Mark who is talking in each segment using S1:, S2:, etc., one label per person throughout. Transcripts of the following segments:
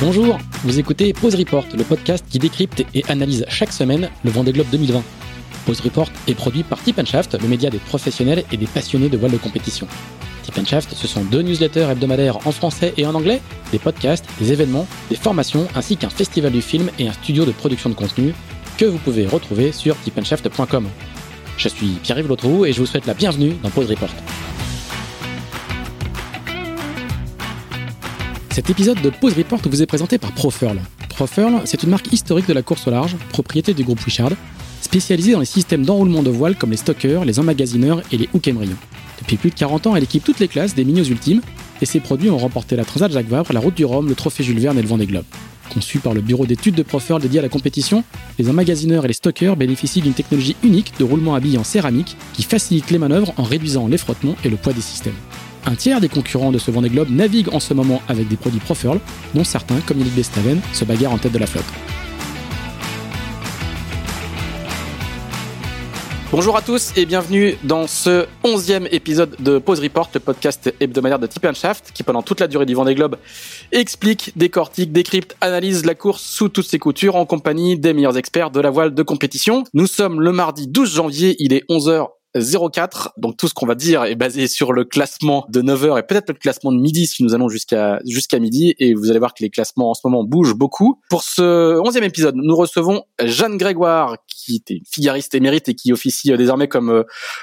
S1: Bonjour, vous écoutez Pause Report, le podcast qui décrypte et analyse chaque semaine le Vendée Globe 2020. Pause Report est produit par Tip Shaft, le média des professionnels et des passionnés de voile de compétition. Tip Shaft, ce sont deux newsletters hebdomadaires en français et en anglais, des podcasts, des événements, des formations, ainsi qu'un festival du film et un studio de production de contenu que vous pouvez retrouver sur tipandshaft.com. Je suis Pierre-Yves et je vous souhaite la bienvenue dans Pause Report. Cet épisode de Pause Report vous est présenté par Profurl. Profurl, c'est une marque historique de la course au large, propriété du groupe Richard, spécialisée dans les systèmes d'enroulement de voile comme les stockers, les emmagasineurs et les hook. Depuis plus de 40 ans, elle équipe toutes les classes des Minios Ultimes, et ses produits ont remporté la Transat Jacques Vabre, la Route du Rhum, le Trophée Jules Verne et le Vendée Globe. Conçus par le bureau d'études de Profurl dédié à la compétition, les emmagasineurs et les stockers bénéficient d'une technologie unique de roulement à billes en céramique qui facilite les manœuvres en réduisant les frottements et le poids des systèmes. Un tiers des concurrents de ce Vendée Globe naviguent en ce moment avec des produits Profurl, dont certains, comme Yannick Bestaven, se bagarrent en tête de la flotte. Bonjour à tous et bienvenue dans ce onzième épisode de Pause Report, le podcast hebdomadaire de Tip Shaft, qui pendant toute la durée du Vendée Globe explique, décortique, décrypte, analyse la course sous toutes ses coutures en compagnie des meilleurs experts de la voile de compétition. Nous sommes le mardi 12 janvier, il est 11h 04. Donc tout ce qu'on va dire est basé sur le classement de 9h et peut-être le classement de midi si nous allons jusqu'à jusqu'à midi. Et vous allez voir que les classements en ce moment bougent beaucoup. Pour ce onzième épisode, nous recevons Jeanne Grégoire, qui était figariste émérite et qui officie euh, désormais comme euh,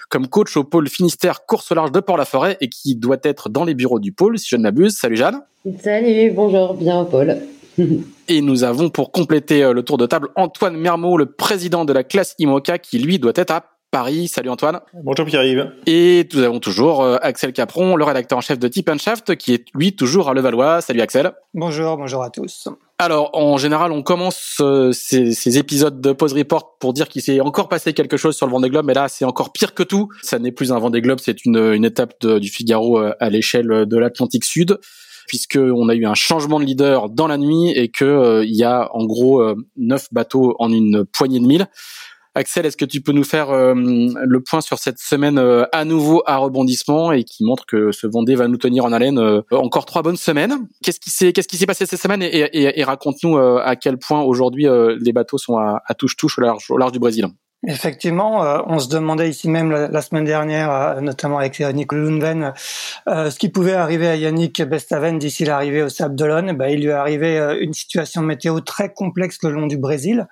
S1: comme coach au pôle Finistère course au large de Port-la-Forêt et qui doit être dans les bureaux du pôle, si je ne m'abuse. Salut Jeanne.
S2: Salut, bonjour, bien Paul.
S1: Et nous avons pour compléter euh, le tour de table Antoine Mermot, le président de la classe IMOCA, qui lui doit être à Paris. Salut Antoine.
S3: Bonjour Pierre-Yves.
S1: Et nous avons toujours euh, Axel Capron, le rédacteur en chef de Tip Shaft, qui est lui toujours à Levallois. Salut Axel.
S4: Bonjour, bonjour à tous.
S1: Alors, en général, on commence euh, ces, ces, épisodes de Pause Report pour dire qu'il s'est encore passé quelque chose sur le Vendée Globe, mais là, c'est encore pire que tout. Ça n'est plus un Vendée Globe, c'est une, une étape de, du Figaro euh, à l'échelle de l'Atlantique Sud puisque on a eu un changement de leader dans la nuit et que il y a en gros neuf bateaux en une poignée de mille. Axel, est-ce que tu peux nous faire euh, le point sur cette semaine euh, à nouveau à rebondissement et qui montre que ce Vendée va nous tenir en haleine euh, encore trois bonnes semaines? Qu'est-ce qui s'est qu'est-ce qui s'est passé cette semaine et, raconte-nous à quel point aujourd'hui les bateaux sont à, touche-touche au large du Brésil?
S4: Effectivement, euh, on se demandait ici même la, semaine dernière, euh, notamment avec Yannick Lundven, euh, ce qui pouvait arriver à Yannick Bestaven d'ici l'arrivée au Sable d'Olonne. Ben, il lui est arrivé une situation météo très complexe le long du Brésil,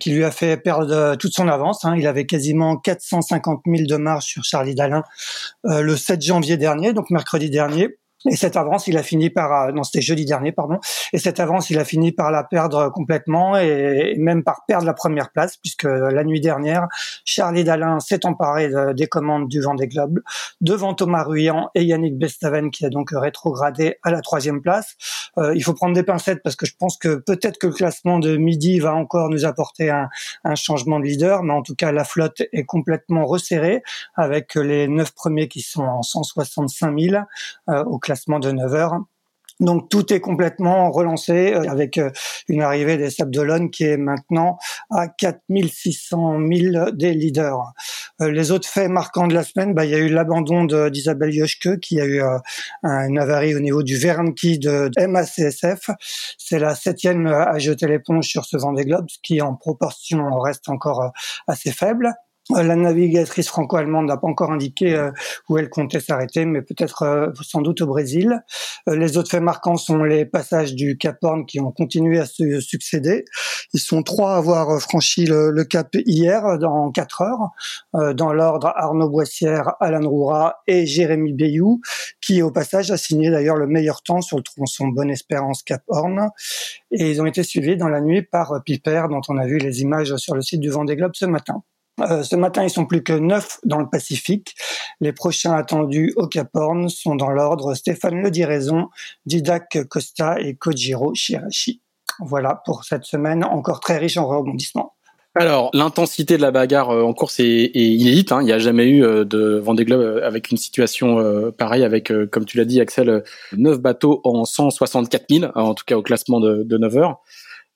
S4: qui lui a fait perdre toute son avance. Hein. Il avait quasiment 450 000 de marge sur Charlie Dalin le 7 janvier dernier, donc mercredi dernier. Et cette avance, il a fini par, euh, non, c'était jeudi dernier, pardon. Et cette avance, il a fini par la perdre complètement et même par perdre la première place, puisque la nuit dernière, Charlie Dalin s'est emparé des commandes du Vendée Globe devant Thomas Ruyant et Yannick Bestaven, qui a donc rétrogradé à la troisième place. Euh, il faut prendre des pincettes parce que je pense que peut-être que le classement de midi va encore nous apporter un, un changement de leader, mais en tout cas, la flotte est complètement resserrée avec les neuf premiers qui sont en 165 000 euh, au classement de 9 heures. Donc tout est complètement relancé euh, avec euh, une arrivée des Sables qui est maintenant à 4600 000 des leaders. Euh, les autres faits marquants de la semaine, bah, il y a eu l'abandon d'Isabelle Yoshke qui a eu une avarie au niveau du Vernki de MACSF. C'est la septième à jeter l'éponge sur ce Vendée Globe, ce qui en proportion reste encore assez faible. Euh, la navigatrice franco-allemande n'a pas encore indiqué euh, où elle comptait s'arrêter, mais peut-être euh, sans doute au Brésil. les autres faits marquants sont les passages du Cap Horn qui ont continué à se succéder. Ils sont trois à avoir franchi le, cap hier dans quatre heures. dans l'ordre, Arnaud Boissière, Alan Roura et Jérémy Bayou, qui au passage a signé d'ailleurs le meilleur temps sur le tronçon Bonne Espérance Cap Horn. Et ils ont été suivis dans la nuit par Piper, dont on a vu les images sur le site du Vendée Globe ce matin. Euh, ce matin, ils sont plus que neuf dans le Pacifique. Les prochains attendus au Cap Horn sont dans l'ordre Stéphane Le Diraison, Didac Costa et Kojiro Shirashi. Voilà pour cette semaine encore très riche en rebondissements.
S1: Alors, l'intensité de la bagarre euh, en course est, inédite. Hein. Il n'y a jamais eu euh, de Vendée Globe avec une situation pareille, avec, comme tu l'as dit, Axel, neuf bateaux en 164 000, en tout cas au classement de, de 9 heures.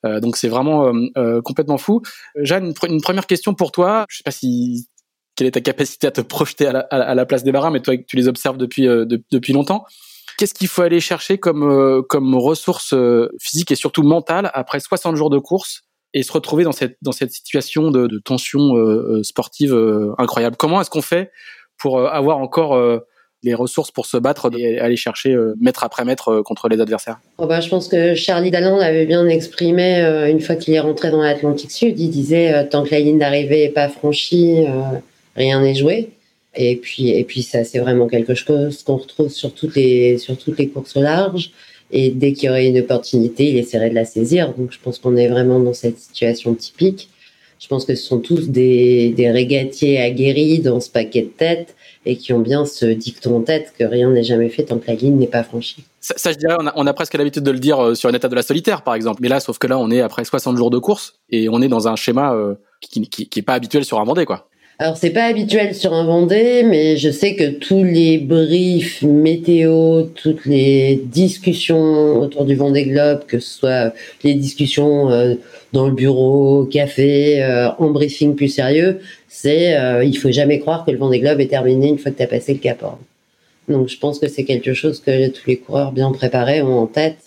S1: Euh, donc c'est vraiment euh, euh, complètement fou. Jeanne, une, première question pour toi. Je sais pas si quelle est ta capacité à te projeter à la, place des marins, mais toi tu les observes depuis depuis longtemps. Qu'est-ce qu'il faut aller chercher comme comme ressources physiques et surtout mentales après 60 jours de course et se retrouver dans cette dans cette situation de, de tension sportive incroyable? Comment est-ce qu'on fait pour avoir encore les ressources pour se battre et aller chercher mètre après mètre contre les adversaires
S2: oh bah, Je pense que Charlie Dalland avait bien exprimé une fois qu'il est rentré dans l'Atlantique Sud. Il disait tant que la ligne d'arrivée n'est pas franchie, rien n'est joué. Et puis, et puis ça, c'est vraiment quelque chose qu'on retrouve sur toutes les, sur toutes les courses au large. Et dès qu'il y aurait une opportunité, il essaierait de la saisir. Donc, je pense qu'on est vraiment dans cette situation typique. Je pense que ce sont tous des, des régatiers aguerris dans ce paquet de tête et qui ont bien ce dicton en tête que rien n'est jamais fait tant que la ligne n'est pas franchie.
S1: Ça, ça, je dirais, on a, on a presque l'habitude de le dire euh, sur une étape de la solitaire, par exemple. Mais là, sauf que là, on est après 60 jours de course et on est dans un schéma euh, qui, qui, qui est pas habituel sur un Vendée, quoi.
S2: Alors c'est pas habituel sur un Vendée, mais je sais que tous les briefs météo, toutes les discussions autour du Vendée Globe, que ce soit les discussions euh, dans le bureau, au café, en briefing plus sérieux, c'est euh, il faut jamais croire que le Vendée Globe est terminé une fois que tu as passé le Cap Horn. Donc je pense que c'est quelque chose que tous les coureurs bien préparés ont en tête.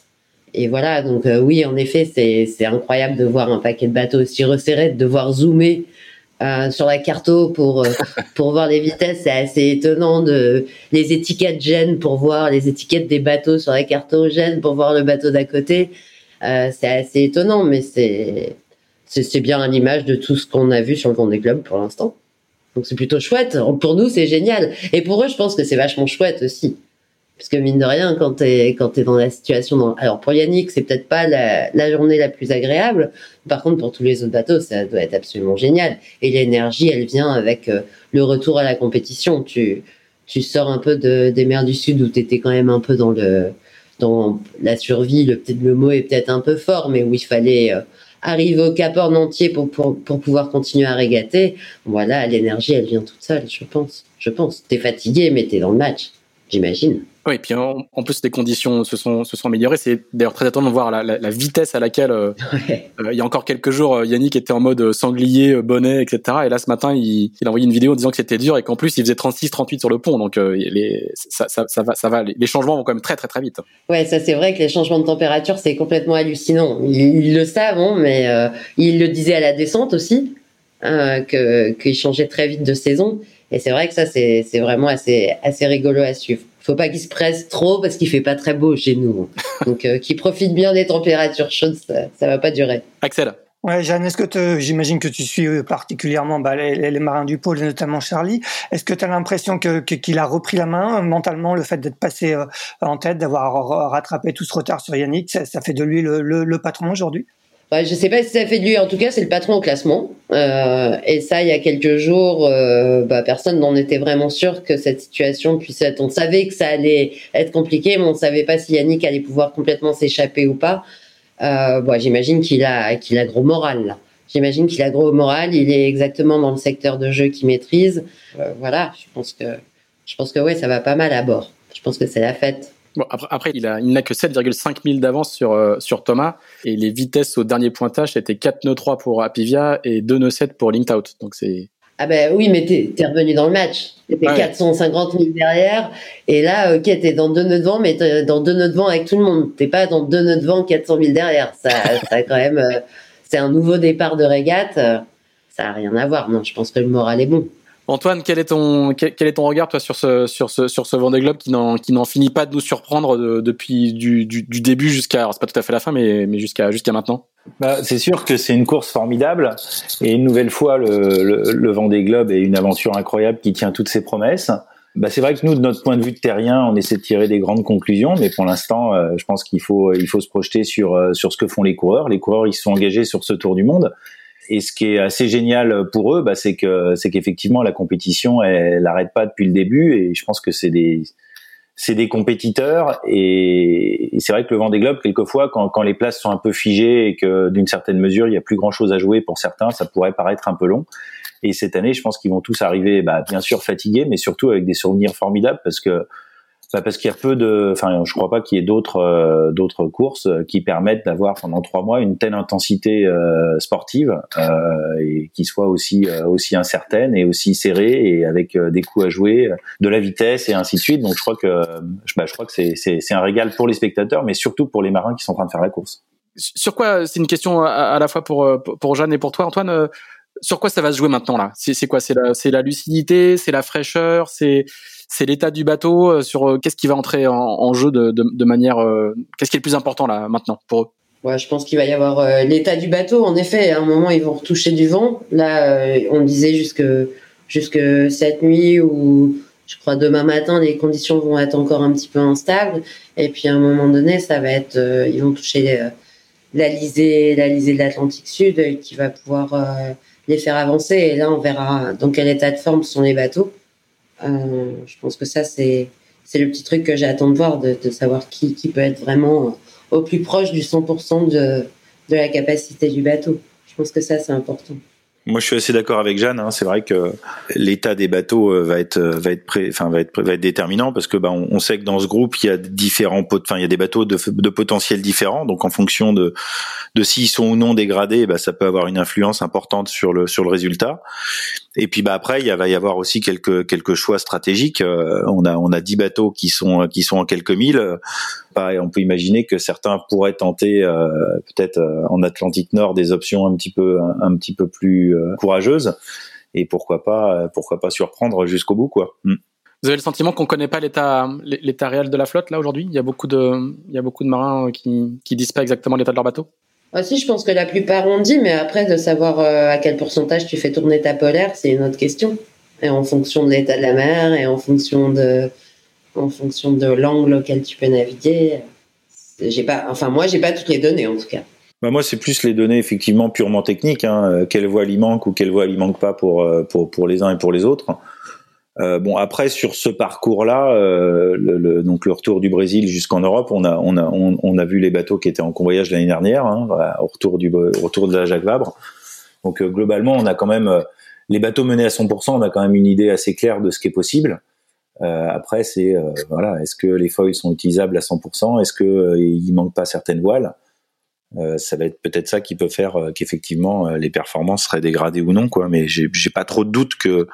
S2: Et voilà, donc oui, en effet, c'est incroyable de voir un paquet de bateaux aussi resserré, de devoir zoomer euh, sur la carto pour euh, pour voir les vitesses, c'est assez étonnant de les étiquettes gênent pour voir les étiquettes des bateaux sur la carto gênent pour voir le bateau d'à côté. Euh, c'est assez étonnant, mais c'est c'est bien à l'image de tout ce qu'on a vu sur le Vendée Globe pour l'instant. Donc c'est plutôt chouette. Pour nous, c'est génial. Et pour eux, je pense que c'est vachement chouette aussi. Parce que mine de rien, quand t'es quand t'es dans la situation, dans... alors pour Yannick, c'est peut-être pas la, la, journée la plus agréable. Par contre, pour tous les autres bateaux, ça doit être absolument génial. Et l'énergie, elle vient avec euh, le retour à la compétition. Tu tu sors un peu de, des mers du Sud où t'étais quand même un peu dans le dans la survie. Le peut-être le mot est peut-être un peu fort, mais où il fallait euh, arriver au Cap Horn entier pour, pour pour pouvoir continuer à régater. Voilà, l'énergie, elle vient toute seule, je pense. Je pense. T'es fatigué, mais t'es dans le match, j'imagine.
S1: Oui, et puis en, plus les conditions se sont se sont améliorées. C'est d'ailleurs très étonnant de voir la, la, la vitesse à laquelle euh, euh, il y a encore quelques jours euh, Yannick était en mode sanglier, bonnet, etc. Et là ce matin il, il a envoyé une vidéo en disant que c'était dur et qu'en plus il faisait 36, 38 sur le pont. Donc les, ça, ça, ça, va, ça va. Les changements vont quand même très très très vite.
S2: Ouais, ça c'est vrai que les changements de température c'est complètement hallucinant. Ils, le savent, hein, mais ils le disaient à la descente aussi que qu'ils changeaient très vite de saison. Et c'est vrai que ça c'est c'est vraiment assez assez rigolo à suivre faut pas qu'il se presse trop parce qu'il fait pas très beau chez nous. Donc, euh, qu'il profite bien des températures chaudes, ça, ça va pas durer.
S1: Axel.
S4: Ouais, Jeanne, est-ce que j'imagine que tu suis euh, particulièrement bah, les, les, marins du pôle, notamment Charlie. Est-ce que tu as l'impression que qu'il a repris la main mentalement, le fait d'être passé euh, en tête, d'avoir rattrapé tout ce retard sur Yannick, ça, ça fait de lui le, le, le patron aujourd'hui?
S2: Bah, je sais pas si ça fait de lui. En tout cas, c'est le patron au classement. Euh, et ça, il y a quelques jours, euh, bah, personne n'en était vraiment sûr que cette situation puisse être. On savait que ça allait être compliqué, mais on savait pas si Yannick allait pouvoir complètement s'échapper ou pas. Euh, bah, j'imagine qu'il a qu'il a gros moral là. J'imagine qu'il a gros moral. Il est exactement dans le secteur de jeu qu'il maîtrise. Euh, voilà, je pense que je pense que ouais, ça va pas mal à bord. Je pense que c'est la fête.
S1: Bon, après, après, il a, il n'a que 7,5 000 d'avance sur, euh, sur Thomas. Et les vitesses au dernier pointage, c'était 4 nœuds 3 pour Apivia et 2 nœuds 7 pour Linked Out. Donc c'est.
S2: Ah ben oui, mais t'es, es revenu dans le match. T'étais ouais. 450 000 derrière. Et là, ok, t'es dans 2 nœuds devant, mais t'es dans 2 nœuds devant avec tout le monde. T'es pas dans 2 nœuds devant, 400 000 derrière. Ça, ça quand même, euh, c'est un nouveau départ de régate. ça a rien à voir. Non, je pense que le moral est bon.
S1: Antoine, quel est ton quel, est ton regard toi sur ce sur ce sur ce Vendée Globe qui n'en qui n'en finit pas de nous surprendre de, depuis du, du, du début jusqu'à c'est pas tout à fait la fin mais mais jusqu'à jusqu'à maintenant?
S3: Bah, c'est sûr que c'est une course formidable et une nouvelle fois le, le, le Vendée Globe est une aventure incroyable qui tient toutes ses promesses. Bah, c'est vrai que nous, de notre point de vue de terrien, on essaie de tirer des grandes conclusions, mais pour l'instant, euh, je pense qu'il faut il faut se projeter sur euh, sur ce que font les coureurs. Les coureurs, ils se sont engagés sur ce Tour du Monde et ce qui est assez génial pour eux, bah, c'est que c'est qu'effectivement la compétition, elle n'arrête pas depuis le début. Et je pense que c'est des c'est des compétiteurs et, et c'est vrai que le Vendée Globe quelquefois quand, quand les places sont un peu figées et que d'une certaine mesure il y a plus grand chose à jouer pour certains ça pourrait paraître un peu long et cette année je pense qu'ils vont tous arriver bah, bien sûr fatigués mais surtout avec des souvenirs formidables parce que bah parce qu'il y a peu de, enfin, je crois pas qu'il y ait d'autres euh, d'autres courses qui permettent d'avoir pendant trois mois une telle intensité euh, sportive euh, et qui soit aussi aussi incertaine et aussi serrée et avec des coups à jouer, de la vitesse et ainsi de suite. Donc je crois que bah, je crois que c'est c'est c'est un régal pour les spectateurs, mais surtout pour les marins qui sont en train de faire la course.
S1: Sur quoi C'est une question à, la fois pour pour Jeanne et pour toi, Antoine. Sur quoi ça va se jouer maintenant là? C'est quoi? C'est la c'est la lucidité, c'est la fraîcheur, c'est c'est l'état du bateau euh, sur euh, qu'est-ce qui va entrer en, jeu de, de, manière euh, qu'est-ce qui est le plus important là maintenant pour eux?
S2: Ouais, je pense qu'il va y avoir l'état du bateau. En effet, à un moment, ils vont retoucher du vent. Là, on disait jusque, jusque cette nuit ou je crois demain matin, les conditions vont être encore un petit peu instables. Et puis, à un moment donné, ça va être, ils vont toucher la lisée, la lisée de l'Atlantique Sud qui va pouvoir les faire avancer. Et là, on verra dans quel état de forme sont les bateaux. Euh, je pense que ça, c'est c'est le petit truc que j'attends de voir, de, savoir qui, qui peut être vraiment au plus proche du 100% de, de la capacité du bateau. Je pense que ça, c'est important.
S3: Moi, je suis assez d'accord avec Jeanne. Hein. C'est vrai que l'état des bateaux euh, va être va être pré... enfin va être va être déterminant parce que bah on, sait que dans ce groupe il y a différents pot... enfin il y a des bateaux de, de potentiels différents. Donc en fonction de de s'ils sont ou non dégradés, bah ça peut avoir une influence importante sur le sur le résultat. Et puis bah après il va y avoir aussi quelques quelques choix stratégiques. Euh, on a on a dix bateaux qui sont qui sont en quelques milles. Bah, on peut imaginer que certains pourraient tenter euh, peut-être euh, en Atlantique Nord des options un petit peu un, petit peu plus courageuses. Et pourquoi pas pourquoi pas surprendre jusqu'au bout quoi. Mm.
S1: Vous avez le sentiment qu'on connaît pas l'état l'état réel de la flotte là aujourd'hui? Il y a beaucoup de il y a beaucoup de marins qui qui disent pas exactement l'état de leur bateau?
S2: Ah si, je pense que la plupart ont dit, mais après, de savoir euh, à quel pourcentage tu fais tourner ta polaire, c'est une autre question. Et en fonction de l'état de la mer et en fonction de, en fonction de l'angle auquel tu peux naviguer. J'ai pas, enfin, moi, j'ai pas toutes les données, en tout cas.
S3: Bah moi, c'est plus les données effectivement purement techniques. Hein, euh, quelle voie il manque ou quelle voie il manque pas pour, euh, pour, pour les uns et pour les autres. Euh, bon après sur ce parcours-là, euh, le, donc le retour du Brésil jusqu'en Europe, on a on a on, a vu les bateaux qui étaient en convoyage l'année dernière, hein, au retour du retour de la Jacques Vabre. Donc euh, globalement, on a quand même les bateaux menés à 100%, on a quand même une idée assez claire de ce qui est possible. après, c'est voilà, est-ce que les foils sont utilisables à 100% Est-ce que il manque pas certaines voiles? Ça va être peut-être ça qui peut faire qu'effectivement les performances seraient dégradées ou non, quoi. Mais j'ai pas trop de doute que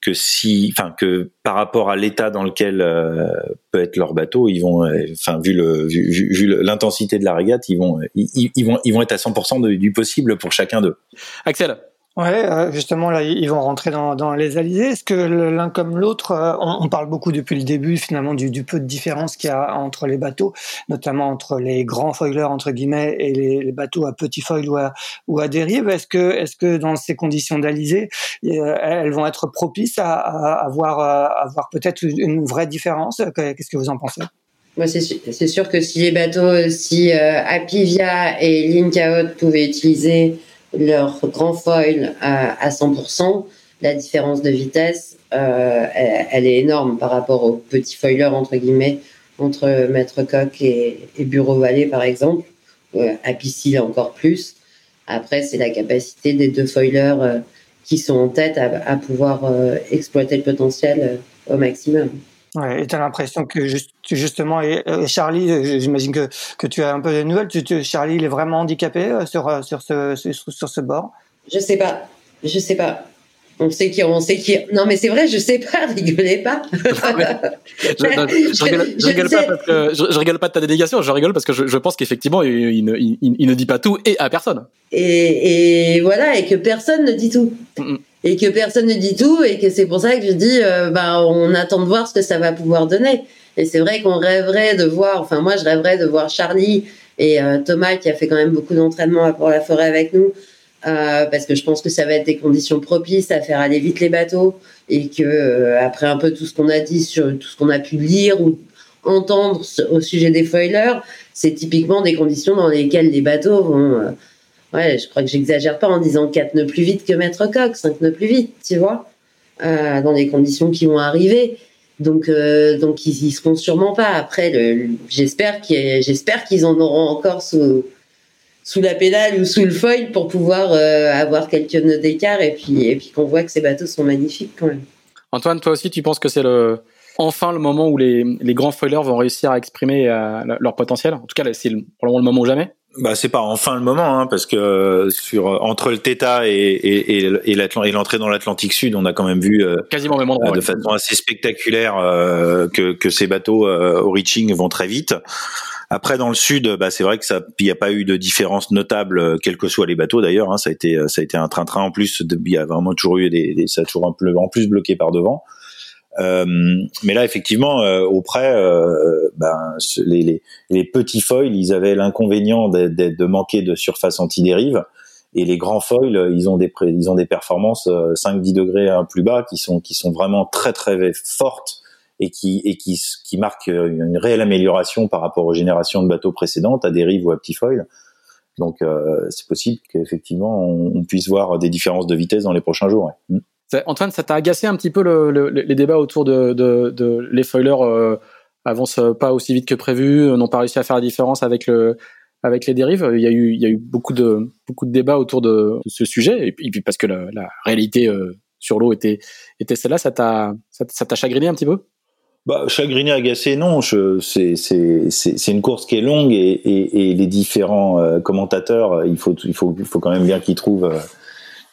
S3: que si, enfin que par rapport à l'état dans lequel euh, peut être leur bateau, ils vont, euh, enfin vu le vu, vu l'intensité de la régate, ils vont ils, vont ils vont être à 100% du possible pour chacun d'eux.
S1: Axel.
S4: Ouais, euh, justement là, ils vont rentrer dans, les alizés. Est-ce que l'un comme l'autre, euh, on, parle beaucoup depuis le début finalement du, peu de différence qu'il y a entre les bateaux, notamment entre les grands foilers entre guillemets et les, bateaux à petit foil ou à, dérive. Est-ce que, est-ce que dans ces conditions d'alizé, euh, elles vont être propices à, à peut-être une vraie différence? Qu'est-ce que vous en pensez?
S2: C'est sûr que si les bateaux, si Apivia et Linkaot pouvaient utiliser leur grand foil à, 100%, la différence de vitesse, euh, elle, est énorme par rapport aux petits foilers, entre guillemets, entre Maître Coq et, Bureau Vallée, par exemple. Euh, à Piscille, encore plus. Après, c'est la capacité des deux foilers euh, qui sont en tête à, pouvoir exploiter le potentiel au maximum.
S4: Ouais, et tu as l'impression que justement, et, Charlie, j'imagine que, que tu as un peu de nouvelles, tu, Charlie, il est vraiment handicapé euh, sur, euh, sur, ce, sur ce bord?
S2: Je sais pas, je sais pas. On sait qui, on sait qui. Non, mais c'est vrai, je sais pas, rigolez pas.
S1: je, rigole, pas parce que je, rigole pas de ta délégation, je rigole parce que je, pense qu'effectivement, il, ne, il, ne dit pas tout et à personne.
S2: Et, et voilà, et que personne ne dit tout. Mm, mm et que personne ne dit tout et que c'est pour ça que je dis euh, bah on attend de voir ce que ça va pouvoir donner. Et c'est vrai qu'on rêverait de voir enfin moi je rêverais de voir Charlie et euh, Thomas qui a fait quand même beaucoup d'entraînement pour la forêt avec nous euh, parce que je pense que ça va être des conditions propices à faire aller vite les bateaux et que après un peu tout ce qu'on a dit sur tout ce qu'on a pu lire ou entendre au sujet des foilers c'est typiquement des conditions dans lesquelles les bateaux vont ouais, je crois que j'exagère pas en disant 4 nœuds plus vite que Maître Coq, 5 nœuds plus vite, tu vois, euh, dans les conditions qui vont arriver. Donc, euh, donc ils y seront sûrement pas. Après, le, j'espère qu'ils, j'espère qu'ils en auront encore sous, sous la pédale ou sous le foil pour pouvoir euh, avoir quelques nœuds d'écart et puis, et puis qu'on voit que ces bateaux sont magnifiques quand même.
S1: Antoine, toi aussi, tu penses que c'est le, enfin le moment où les, les grands foilers vont réussir à exprimer leur potentiel? En tout cas, c'est probablement le moment ou jamais.
S3: Bah c'est pas enfin le moment hein, parce que sur entre le Theta et et, et, et l'entrée dans l'Atlantique Sud, on a quand même vu
S1: quasiment même endroit,
S3: de façon assez spectaculaire que que ces bateaux au reaching vont très vite. Après, dans le sud, bah, c'est vrai que ça, il n'y a pas eu de différence notable, euh, quels que soient les bateaux d'ailleurs. Hein, ça a été, euh, ça a été un train-train en plus. Il y a vraiment toujours eu des, des ça a toujours un peu en plus bloqué par devant. Euh, mais là, effectivement, euh, auprès, euh, ben, les, les, les, petits foils, ils avaient l'inconvénient de, de, manquer de surface anti-dérive. Et les grands foils, ils ont des, ils ont des performances 5-10 degrés plus bas qui sont, qui sont vraiment très très fortes et qui et qui qui marque une réelle amélioration par rapport aux générations de bateaux précédentes à dérive ou à petit foil. Donc euh, c'est possible qu'effectivement on, puisse voir des différences de vitesse dans les prochains jours.
S1: Antoine, ça t'a agacé un petit peu le, le, les débats autour de, de, de les foilers euh, avancent pas aussi vite que prévu, n'ont pas réussi à faire la différence avec le avec les dérives. Il y a eu il y a eu beaucoup de beaucoup de débats autour de, ce sujet et puis, parce que la, la réalité euh, sur l'eau était était celle-là. Ça t'a ça t'a chagriné un petit peu?
S3: Bah, chagriné, agacé, non. C'est c'est une course qui est longue et, et, et les différents euh, commentateurs, euh, il faut il faut il faut quand même bien qu'ils trouvent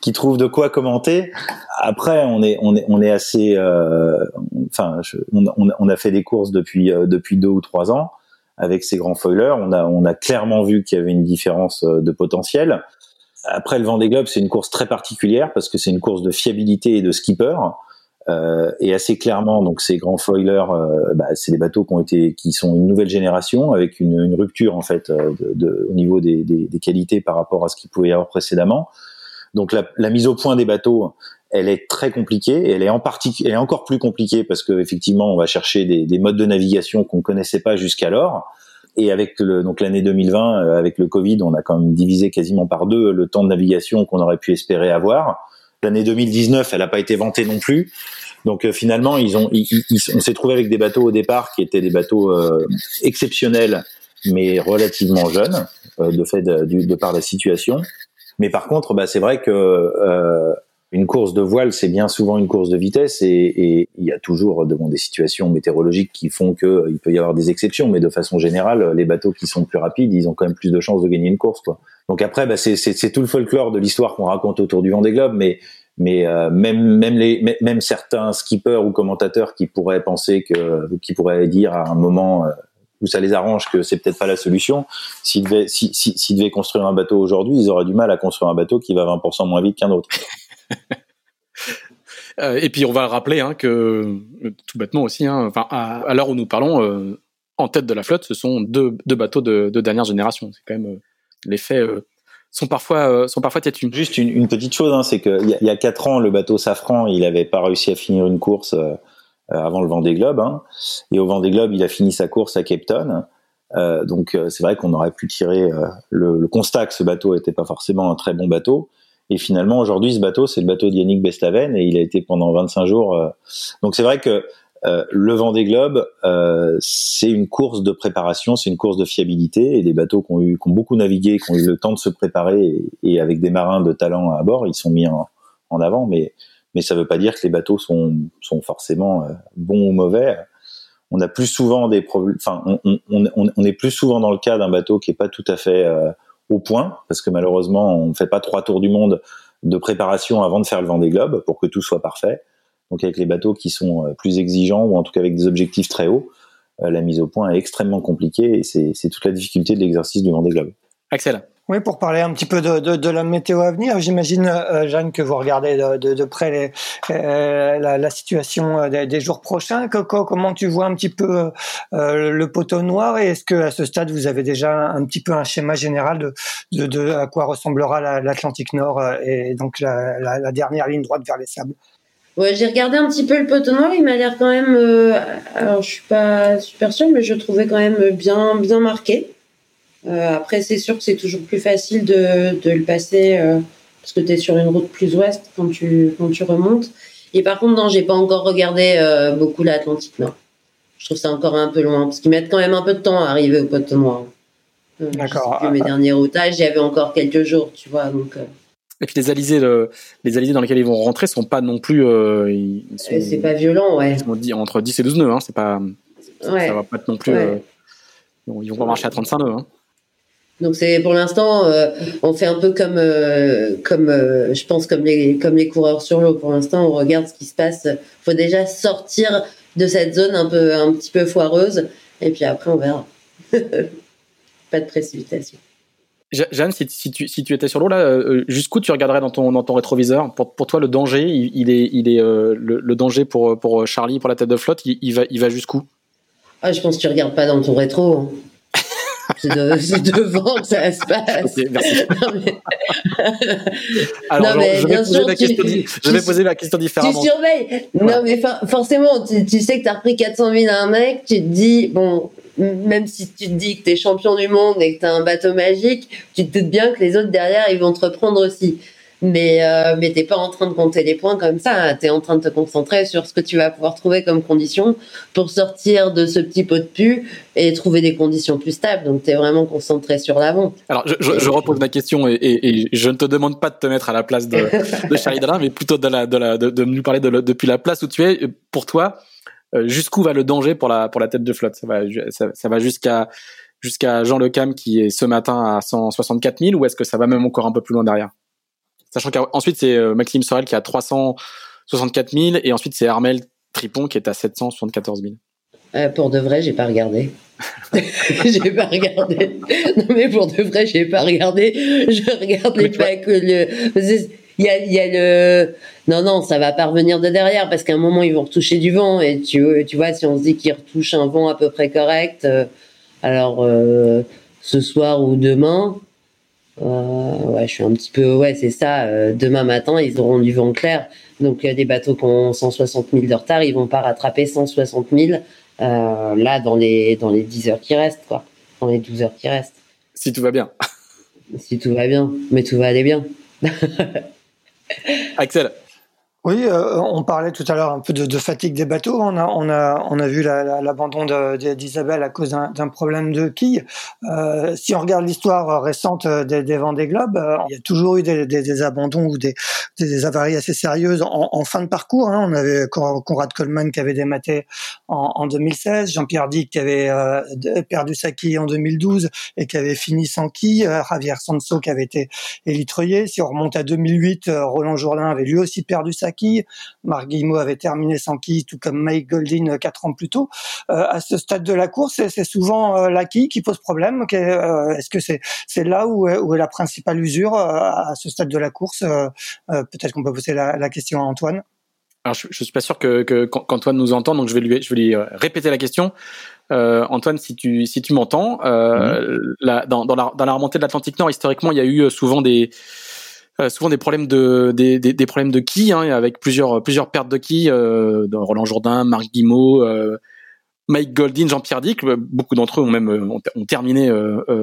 S3: euh, qu'ils trouvent de quoi commenter. Après, on est assez, euh, enfin, on, a fait des courses depuis depuis deux ou trois ans avec ces grands foilers. On a clairement vu qu'il y avait une différence de potentiel. Après, le Vendée Globe, c'est une course très particulière parce que c'est une course de fiabilité et de skipper. Euh, et assez clairement, donc ces grands foilers, euh, bah, c'est des bateaux qui ont été, qui sont une nouvelle génération avec une, rupture en fait euh, au niveau des, des, des, qualités par rapport à ce qu'il pouvait y avoir précédemment. Donc la, la, mise au point des bateaux, elle est très compliquée. Et elle est en partie, elle est encore plus compliquée parce que effectivement, on va chercher des, des modes de navigation qu'on connaissait pas jusqu'alors. Et avec le, donc l'année 2020, euh, avec le Covid, on a quand même divisé quasiment par deux le temps de navigation qu'on aurait pu espérer avoir. L'année 2019, elle n'a pas été vantée non plus. Donc euh, finalement, ils ont, on s'est trouvé avec des bateaux au départ qui étaient des bateaux euh, exceptionnels, mais relativement jeunes, euh, de fait de, par la situation. Mais par contre, bah, c'est vrai que une course de voile, c'est bien souvent une course de vitesse, et, il y a toujours devant des situations météorologiques qui font que il peut y avoir des exceptions, mais de façon générale, les bateaux qui sont plus rapides, ils ont quand même plus de chances de gagner une course, quoi. Donc après, bah, c'est tout le folklore de l'histoire qu'on raconte autour du Vendée Globe, mais mais euh, même même les même certains skippers ou commentateurs qui pourraient penser que qui pourraient dire à un moment euh, où ça les arrange que c'est peut-être pas la solution. S'ils devaient si, si, devaient construire un bateau aujourd'hui ils auraient du mal à construire un bateau qui va 20% moins vite qu'un autre.
S1: Euh, et puis on va le rappeler hein, que tout bêtement aussi hein, enfin à, l'heure où nous parlons en tête de la flotte ce sont deux, deux bateaux de, de dernière génération. C'est quand même l'effet sont parfois euh, sont parfois têtus.
S3: Juste une, une petite chose, hein, c'est qu'il y, y, a quatre ans, le bateau Safran, il avait pas réussi à finir une course euh, avant le Vendée Globe, hein, et au Vendée Globe, il a fini sa course à Cape Town. Euh, donc c'est vrai qu'on aurait pu tirer le, le, constat que ce bateau était pas forcément un très bon bateau. Et finalement, aujourd'hui, ce bateau, c'est le bateau d'Yannick Bestaven et il a été pendant 25 jours. donc c'est vrai que euh, le Vendée Globe, euh, c'est une course de préparation, c'est une course de fiabilité et des bateaux qui ont, eu, qui ont beaucoup navigué, qui ont eu le temps de se préparer et, avec des marins de talent à bord, ils sont mis en, en avant. Mais mais ça ne veut pas dire que les bateaux sont, forcément euh, bons ou mauvais. On a plus souvent des problèmes. Enfin, on, est plus souvent dans le cas d'un bateau qui est pas tout à fait euh, au point, parce que malheureusement, on ne fait pas trois tours du monde de préparation avant de faire le Vendée Globe pour que tout soit parfait. Donc avec les bateaux qui sont euh, plus exigeants ou en tout cas avec des objectifs très hauts, la mise au point est extrêmement compliquée et c'est toute la difficulté de l'exercice du Vendée Globe.
S1: Axel
S4: oui, pour parler un petit peu de, de, de la météo à venir, j'imagine, euh, Jeanne, que vous regardez de, de près les, la, la, situation des, des, jours prochains. comment tu vois un petit peu euh, le poteau noir et est-ce que à ce stade vous avez déjà un petit peu un schéma général de, à quoi ressemblera l'Atlantique Nord et donc la, la, dernière ligne droite vers les sables?
S2: Ouais, j'ai regardé un petit peu le poteau noir, il m'a l'air quand même. Euh, alors, je suis pas super sûre, mais je trouvais quand même bien, bien marqué. Euh, après, c'est sûr que c'est toujours plus facile de, de le passer euh, parce que tu es sur une route plus ouest quand tu, quand tu remontes. Et par contre, non, j'ai pas encore regardé euh, beaucoup l'Atlantique Nord. Je trouve ça encore un peu loin parce qu'ils mettent quand même un peu de temps à arriver au poteau noir.
S4: D'accord.
S2: Mes derniers routages, il y avait encore quelques jours, tu vois. Donc,
S1: Et puis les alizés, les alizés dans lesquels ils vont rentrer sont pas non plus.
S2: c'est pas violent, ouais.
S1: Ils sont entre 10 et 12 nœuds, hein, c'est pas. Ouais. Ça va pas être non plus. ils vont pas marcher à 35 nœuds. Hein.
S2: Donc c'est pour l'instant, euh, on fait un peu comme, euh, comme euh, je pense comme les comme les coureurs sur l'eau. Pour l'instant, on regarde ce qui se passe. Faut déjà sortir de cette zone un peu un petit peu foireuse, et puis après on verra. Pas de précipitation.
S1: Jeanne, si, si, tu, si tu étais sur l'eau là, jusqu'où tu regarderais dans ton dans ton rétroviseur? Pour, pour toi le danger, il, est il est le, danger pour pour Charlie pour la tête de flotte, il, va il va jusqu'où?
S2: Ah, je pense que tu regardes pas dans ton rétro. Hein. C'est devant que ça se passe.
S1: Alors, je, vais poser la question, je vais poser la question différemment.
S2: Tu surveilles. Non, mais forcément, tu, sais que tu as repris 400 000 à un mec, tu te dis, bon, même si tu te dis que tu es champion du monde et que tu as un bateau magique, tu te doutes bien que les autres derrière, ils vont te reprendre aussi mais euh, mais t'es pas en train de compter les points comme ça. Tu es en train de te concentrer sur ce que tu vas pouvoir trouver comme conditions pour sortir de ce petit pot de pu et trouver des conditions plus stables. Donc tu es vraiment concentré sur l'avant.
S1: Alors je, je, repose ma question et, je ne te demande pas de te mettre à la place de, Charlie Dalin, mais plutôt de, nous parler de depuis la place où tu es. Pour toi, euh, jusqu'où va le danger pour la pour la tête de flotte? Ça va ça, va jusqu'à jusqu'à Jean Le Cam qui est ce matin à 164 000 ou est-ce que ça va même encore un peu plus loin derrière? Sachant qu'ensuite, c'est euh, Maxime Sorel qui a 364 000 et ensuite, c'est Armel Tripon qui est à 774 000.
S2: Euh, pour de vrai, j'ai pas regardé. j'ai pas regardé. Non, mais pour de vrai, j'ai pas regardé. Je regarde les pas que le. Il y a, il y a le. Non, non, ça va pas revenir de derrière parce qu'à un moment, ils vont retoucher du vent. Et tu, tu vois, si on se dit qu'ils retouchent un vent à peu près correct, euh, alors euh, ce soir ou demain, ouais, je suis un petit peu, ouais, c'est ça. Euh, demain matin, ils auront du vent clair. Donc, il y a des bateaux qui ont 160 000 de retard, ils vont pas rattraper 160 000 euh, là dans les dans les 10 heures qui restent, quoi. Dans les 12 heures qui restent.
S1: Si tout va bien.
S2: si tout va bien, mais tout va aller bien.
S1: Axel.
S4: Oui, euh, on parlait tout à l'heure un peu de, de, fatigue des bateaux. On a, on a, on a vu l'abandon la, d'Isabelle à cause d'un problème de quille. Euh, si on regarde l'histoire récente des, des Vendée Globe, euh, il y a toujours eu des, des, des abandons ou des, avaries assez sérieuses en, en fin de parcours. Hein. On avait Conrad Coleman qui avait dématé en, en 2016, Jean-Pierre Dick qui avait euh, perdu sa quille en 2012 et qui avait fini sans quille, euh, Javier Sanso qui avait été élitreillé. Si on remonte à 2008, Roland Jourdain avait lui aussi perdu sa quille. Marc Guillemot avait terminé sans quille, tout comme Mike Goldin euh, quatre ans plus tôt. Euh, à ce stade de la course, c'est souvent euh, la quille qui pose problème. Est-ce que c'est là où est, où est, la principale usure à ce stade de la course Peut-être qu'on peut poser la, la, question à Antoine.
S1: Alors, je, je suis pas sûr que, que qu'Antoine nous entend, donc je vais lui, je vais lui répéter la question. Euh, Antoine, si tu si tu m'entends, euh, mm-hmm. dans, dans, la, dans la remontée de l'Atlantique Nord, historiquement, il y a eu souvent des euh, souvent des problèmes de des, des, problèmes de qui hein, avec plusieurs plusieurs pertes de qui euh, Roland Jourdain, Marc Guimau, euh, Mike Goldin, Jean-Pierre Dick, beaucoup d'entre eux ont même ont, terminé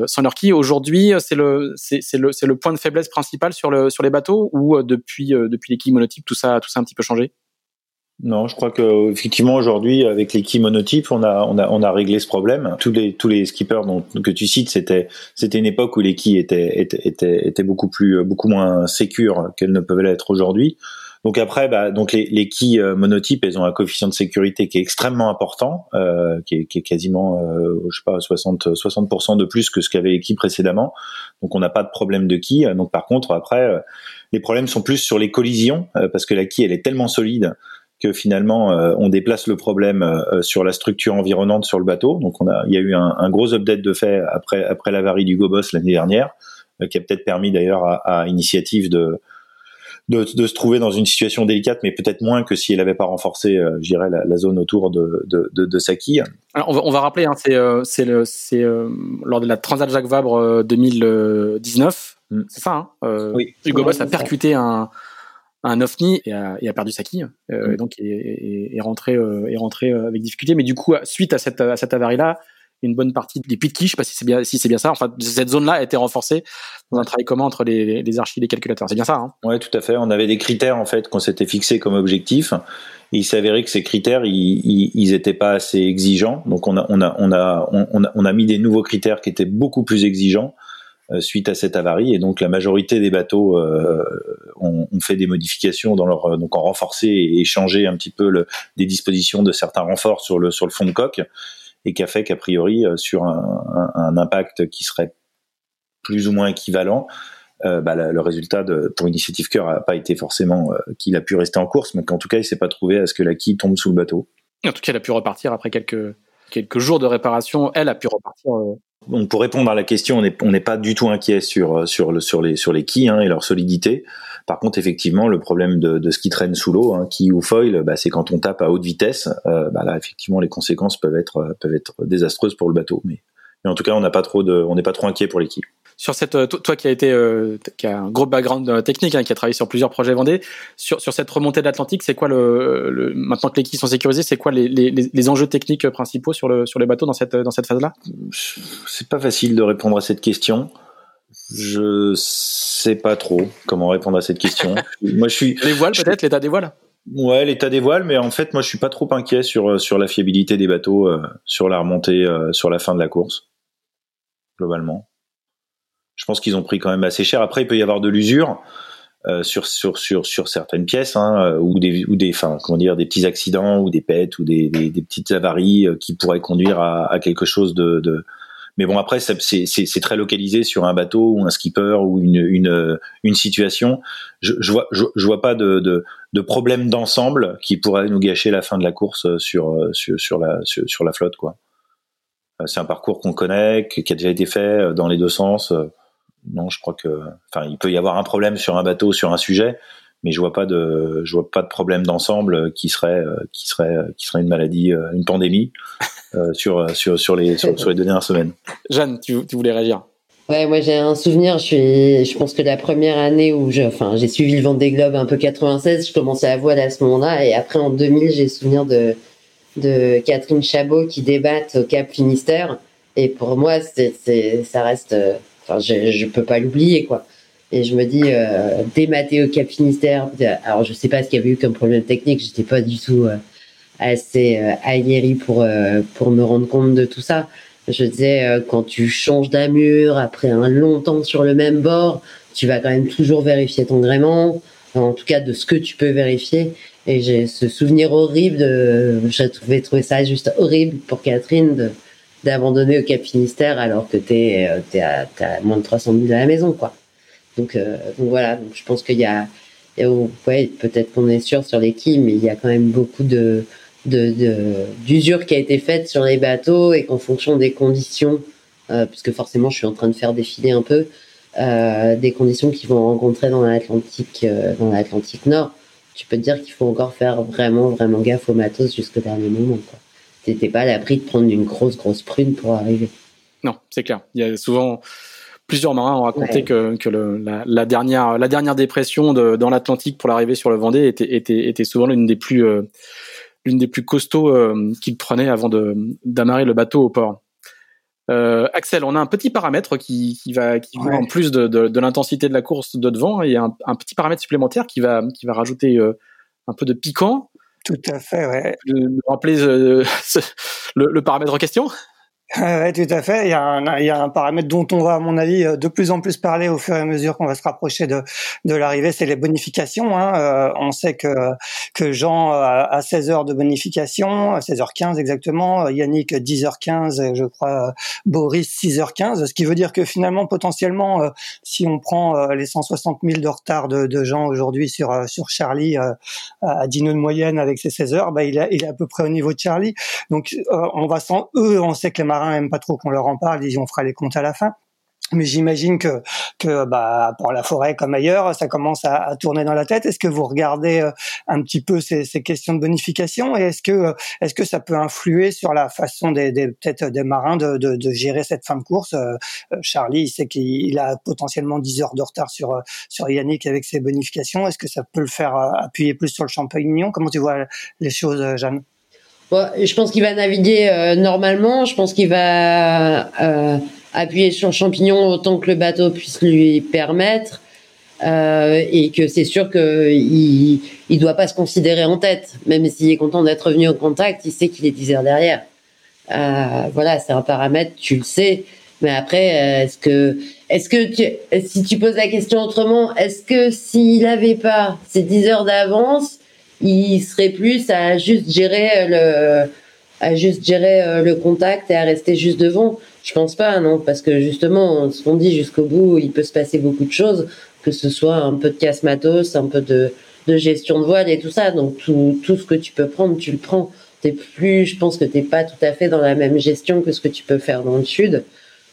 S1: sans leur qui. Aujourd'hui, c'est le c'est le c'est le point de faiblesse principal sur le sur les bateaux ou depuis depuis les quilles monotypes tout ça tout ça a un petit peu changé?
S3: Non, je crois que effectivement aujourd'hui avec les key monotypes, on a on a on a réglé ce problème. Tous les tous les skippers dont, que tu cites, c'était c'était une époque où les keys étaient étaient étaient, étaient beaucoup plus beaucoup moins sécures qu'elles ne peuvent l'être aujourd'hui. Donc après, bah, donc les, les keys euh, monotypes, elles ont un coefficient de sécurité qui est extrêmement important, euh, qui, est, qui, est, quasiment, euh, je sais pas, 60 60% de plus que ce qu'avait les keys précédemment. Donc on n'a pas de problème de quille. Donc par contre, après, euh, les problèmes sont plus sur les collisions, parce que la quille elle est tellement solide que finalement euh, on déplace le problème euh, sur la structure environnante sur le bateau. Donc on a, il y a eu un, un gros update de fait après après l'avarie du Gobos l'année dernière, euh, qui a peut-être permis d'ailleurs à, à, Initiative de, de, de se trouver dans une situation délicate, mais peut-être moins que si elle n'avait pas renforcé, euh, je dirais, la, la, zone autour de, de, de, de sa quille.
S1: Alors on, va, on va rappeler, hein, c'est c'est le c'est lors de la Transat Jacques Vabre 2019, mm. c'est ça. Hein, oui. Hugo Boss a percuté un un ovni et a, et a perdu sa quille euh, mm. et donc est, est, rentré euh, est rentré euh, avec difficulté. Mais du coup suite à cette à cette avarie là une bonne partie des puits de quille je sais pas si c'est bien si c'est bien ça enfin cette zone là a été renforcée dans un travail commun entre les, les archives et les calculateurs. C'est bien ça hein?
S3: Ouais tout à fait. On avait des critères en fait qu'on s'était fixé comme objectif et il s'avérait que ces critères ils, ils, étaient pas assez exigeants. Donc on a on a on a on a, on a mis des nouveaux critères qui étaient beaucoup plus exigeants suite à cette avarie et donc la majorité des bateaux ont, ont, fait des modifications dans leur donc en renforcé et changé un petit peu des dispositions de certains renforts sur le sur le fond de coque et qui a fait qu'a priori sur un, impact qui serait plus ou moins équivalent euh, bah, le résultat de, pour Initiative Cœur n'a pas été forcément euh, qu'il a pu rester en course, mais qu'en tout cas, il s'est pas trouvé à ce que la quille tombe sous le bateau.
S1: En tout cas, elle a pu repartir après quelques, quelques jours de réparation. Elle a pu repartir. Euh,
S3: Donc, pour répondre à la question, on n'est pas du tout inquiet sur, le, sur, les, sur les quilles hein, et leur solidité. Par contre, effectivement, le problème de, ce qui traîne sous l'eau, hein, ou foil, bah, c'est quand on tape à haute vitesse. Euh, bah, là, effectivement, les conséquences peuvent être, peuvent être désastreuses pour le bateau. Mais en tout cas, on n'a pas trop de, on n'est pas trop inquiet pour les quilles
S1: sur cette euh, toi qui a été euh, qui a un gros background euh, technique hein, qui a travaillé sur plusieurs projets Vendée sur sur cette remontée de l'Atlantique c'est quoi le, le, maintenant que les quilles sont sécurisées c'est quoi les, les, les, enjeux techniques principaux sur le sur les bateaux dans cette dans cette phase là
S3: c'est pas facile de répondre à cette question. Je sais pas trop comment répondre à cette question.
S1: Moi je suis les voiles peut-être l'état des voiles?
S3: Ouais, l'état des voiles, mais en fait, moi, je suis pas trop inquiet sur sur la fiabilité des bateaux, sur la remontée, sur la fin de la course, globalement je pense qu'ils ont pris quand même assez cher. Après, il peut y avoir de l'usure euh, sur, sur, sur, sur certaines pièces, hein, euh, ou des, ou des, comment dire, des petits accidents ou des pètes ou des, des, petites avaries euh, qui pourraient conduire à, à quelque chose de, de... Mais bon, après, c'est très localisé sur un bateau ou un skipper ou une, une, une situation. Je, je vois, je, vois pas de, de, de problème d'ensemble qui pourrait nous gâcher la fin de la course sur, sur, sur la, sur, sur la flotte, quoi. C'est un parcours qu'on connaît, qui a déjà été fait dans les deux sens non, je crois que, enfin, il peut y avoir un problème sur un bateau, sur un sujet, mais je vois pas de, je vois pas de problème d'ensemble qui serait, qui serait, qui serait une maladie, euh, une pandémie euh, sur, sur, sur les, sur, les deux dernières semaines.
S1: Jeanne, tu, tu voulais réagir
S2: Ouais, moi j'ai un souvenir. Je suis, je pense que la première année où je, enfin, j'ai suivi le Vendée Globe un peu 96, je commençais à voile à ce moment-là, et après en 2000, j'ai souvenir de de Catherine Chabot qui débatte au Cap Finistère, et pour moi, c'est, ça reste Enfin, je, je peux pas l'oublier, quoi. Et je me dis, euh, Mathéo Cap Finistère, alors je sais pas ce qu'il y avait eu comme problème technique, j'étais pas du tout euh, assez euh, aguerri pour, euh, pour me rendre compte de tout ça. Je disais, euh, quand tu changes d'amure après un long temps sur le même bord, tu vas quand même toujours vérifier ton gréement, en tout cas de ce que tu peux vérifier. Et j'ai ce souvenir horrible de, je trouvais trouver ça juste horrible pour Catherine de, d'abandonner au Cap Finistère alors que t'es euh, es à, à moins de 300 000 à la maison quoi. Donc, euh, donc voilà, donc je pense qu'il y a, il y a ouais, peut-être qu'on est sûr sur les quilles, mais il y a quand même beaucoup de d'usure de, qui a été faite sur les bateaux et qu'en fonction des conditions, euh, puisque forcément je suis en train de faire défiler un peu, euh, des conditions qu'ils vont rencontrer dans l'Atlantique euh, dans l'Atlantique Nord, tu peux te dire qu'il faut encore faire vraiment vraiment gaffe au matos jusqu'au dernier moment quoi t'étais pas à l'abri de prendre une grosse, grosse prune pour arriver.
S1: Non, c'est clair. Il y a souvent plusieurs marins ont raconté que, que le, la, la, dernière la dernière dépression de, dans l'Atlantique pour l'arrivée sur le Vendée était était, était souvent l'une des plus euh, l'une des plus costauds qu'ils prenaient avant de d'amarrer le bateau au port. Euh, Axel, on a un petit paramètre qui, qui va qui en plus de, de, de l'intensité de la course de devant et un, un, petit paramètre supplémentaire qui va qui va rajouter euh, un peu de piquant.
S4: Tout à fait, ouais.
S1: De nous rappeler euh, le, le, paramètre en question
S4: oui, tout à fait. Il y, a un, il y, a un, paramètre dont on va, à mon avis, euh, de plus en plus parler au fur et à mesure qu'on va se rapprocher de, de l'arrivée, c'est les bonifications. Hein. Euh, on sait que, que Jean a 16 heures de bonification, 16h15 exactement, Yannick 10h15, je crois Boris 6h15, ce qui veut dire que finalement, potentiellement, si on prend les 160 000 de retard de, de Jean aujourd'hui sur, sur Charlie à 10 nœuds de moyenne avec ses 16 heures, bah, il, a, il est à peu près au niveau de Charlie. Donc, on va sans eux, on sait que les marins aiment pas trop qu'on leur en parle, ils on fera les comptes à la fin. Mais j'imagine que, que bah, pour la forêt comme ailleurs, ça commence à, tourner dans la tête. Est-ce que vous regardez euh, un petit peu ces, questions de bonification et est-ce que, euh, est-ce que ça peut influer sur la façon des, peut-être des marins de, de, de, gérer cette fin de course euh, Charlie, il sait qu'il a potentiellement 10 heures de retard sur, sur Yannick avec ses bonifications. Est-ce que ça peut le faire appuyer plus sur le champignon Comment tu vois les choses, Jeanne?
S2: Je pense qu'il va naviguer euh, normalement. Je pense qu'il va euh, appuyer sur champignon autant que le bateau puisse lui permettre. Euh, et que c'est sûr qu'il il doit pas se considérer en tête. Même s'il est content d'être revenu au contact, il sait qu'il est 10 heures derrière. Euh, voilà, c'est un paramètre, tu le sais. Mais après, est-ce que, est-ce que tu, si tu poses la question autrement, est-ce que s'il avait pas ces 10 heures d'avance, il serait plus à juste gérer le, à juste gérer le contact et à rester juste devant? Je pense pas, non, parce que justement, ce qu'on dit jusqu'au bout, il peut se passer beaucoup de choses, que ce soit un peu de casse matos, un peu de, de gestion de voile et tout ça. Donc tout, tout ce que tu peux prendre, tu le prends. T'es plus, je pense que t'es pas tout à fait dans la même gestion que ce que tu peux faire dans le sud.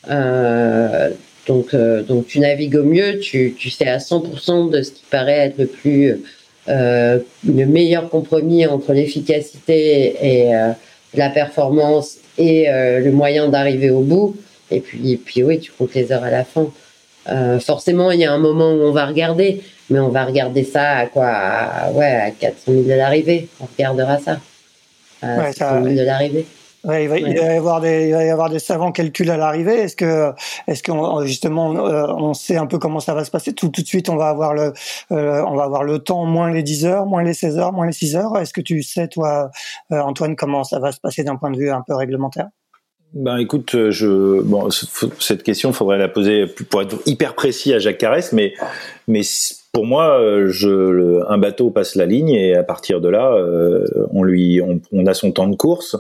S2: Euh, donc, euh, donc tu navigues au mieux, tu, tu sais à 100% de ce qui paraît être le plus, euh, le meilleur compromis entre l'efficacité et euh, la performance et euh, le moyen d'arriver au bout. Et puis, et puis oui, tu comptes les heures à la fin. Euh, forcément, il y a un moment où on va regarder, mais on va regarder ça à quoi à, Ouais, à 400 000 de l'arrivée. On regardera ça. À ouais, 400 000 de l'arrivée.
S4: Ouais, il, va, il, va, y avoir des, il va y avoir des savants calculs à l'arrivée. Est-ce que, est-ce qu'on justement, euh, on sait un peu comment ça va se passer? Tout, tout de suite, on va avoir le, euh, on va avoir le temps moins les 10 heures, moins les 16 heures, moins les 6 heures. Est-ce que tu sais, toi, euh, Antoine, comment ça va se passer d'un point de vue un peu réglementaire?
S3: Ben écoute, je bon cette question, faudrait la poser pour être hyper précis à Jacques Carès, mais mais pour moi, je un bateau passe la ligne et à partir de là, on lui on, on a son temps de course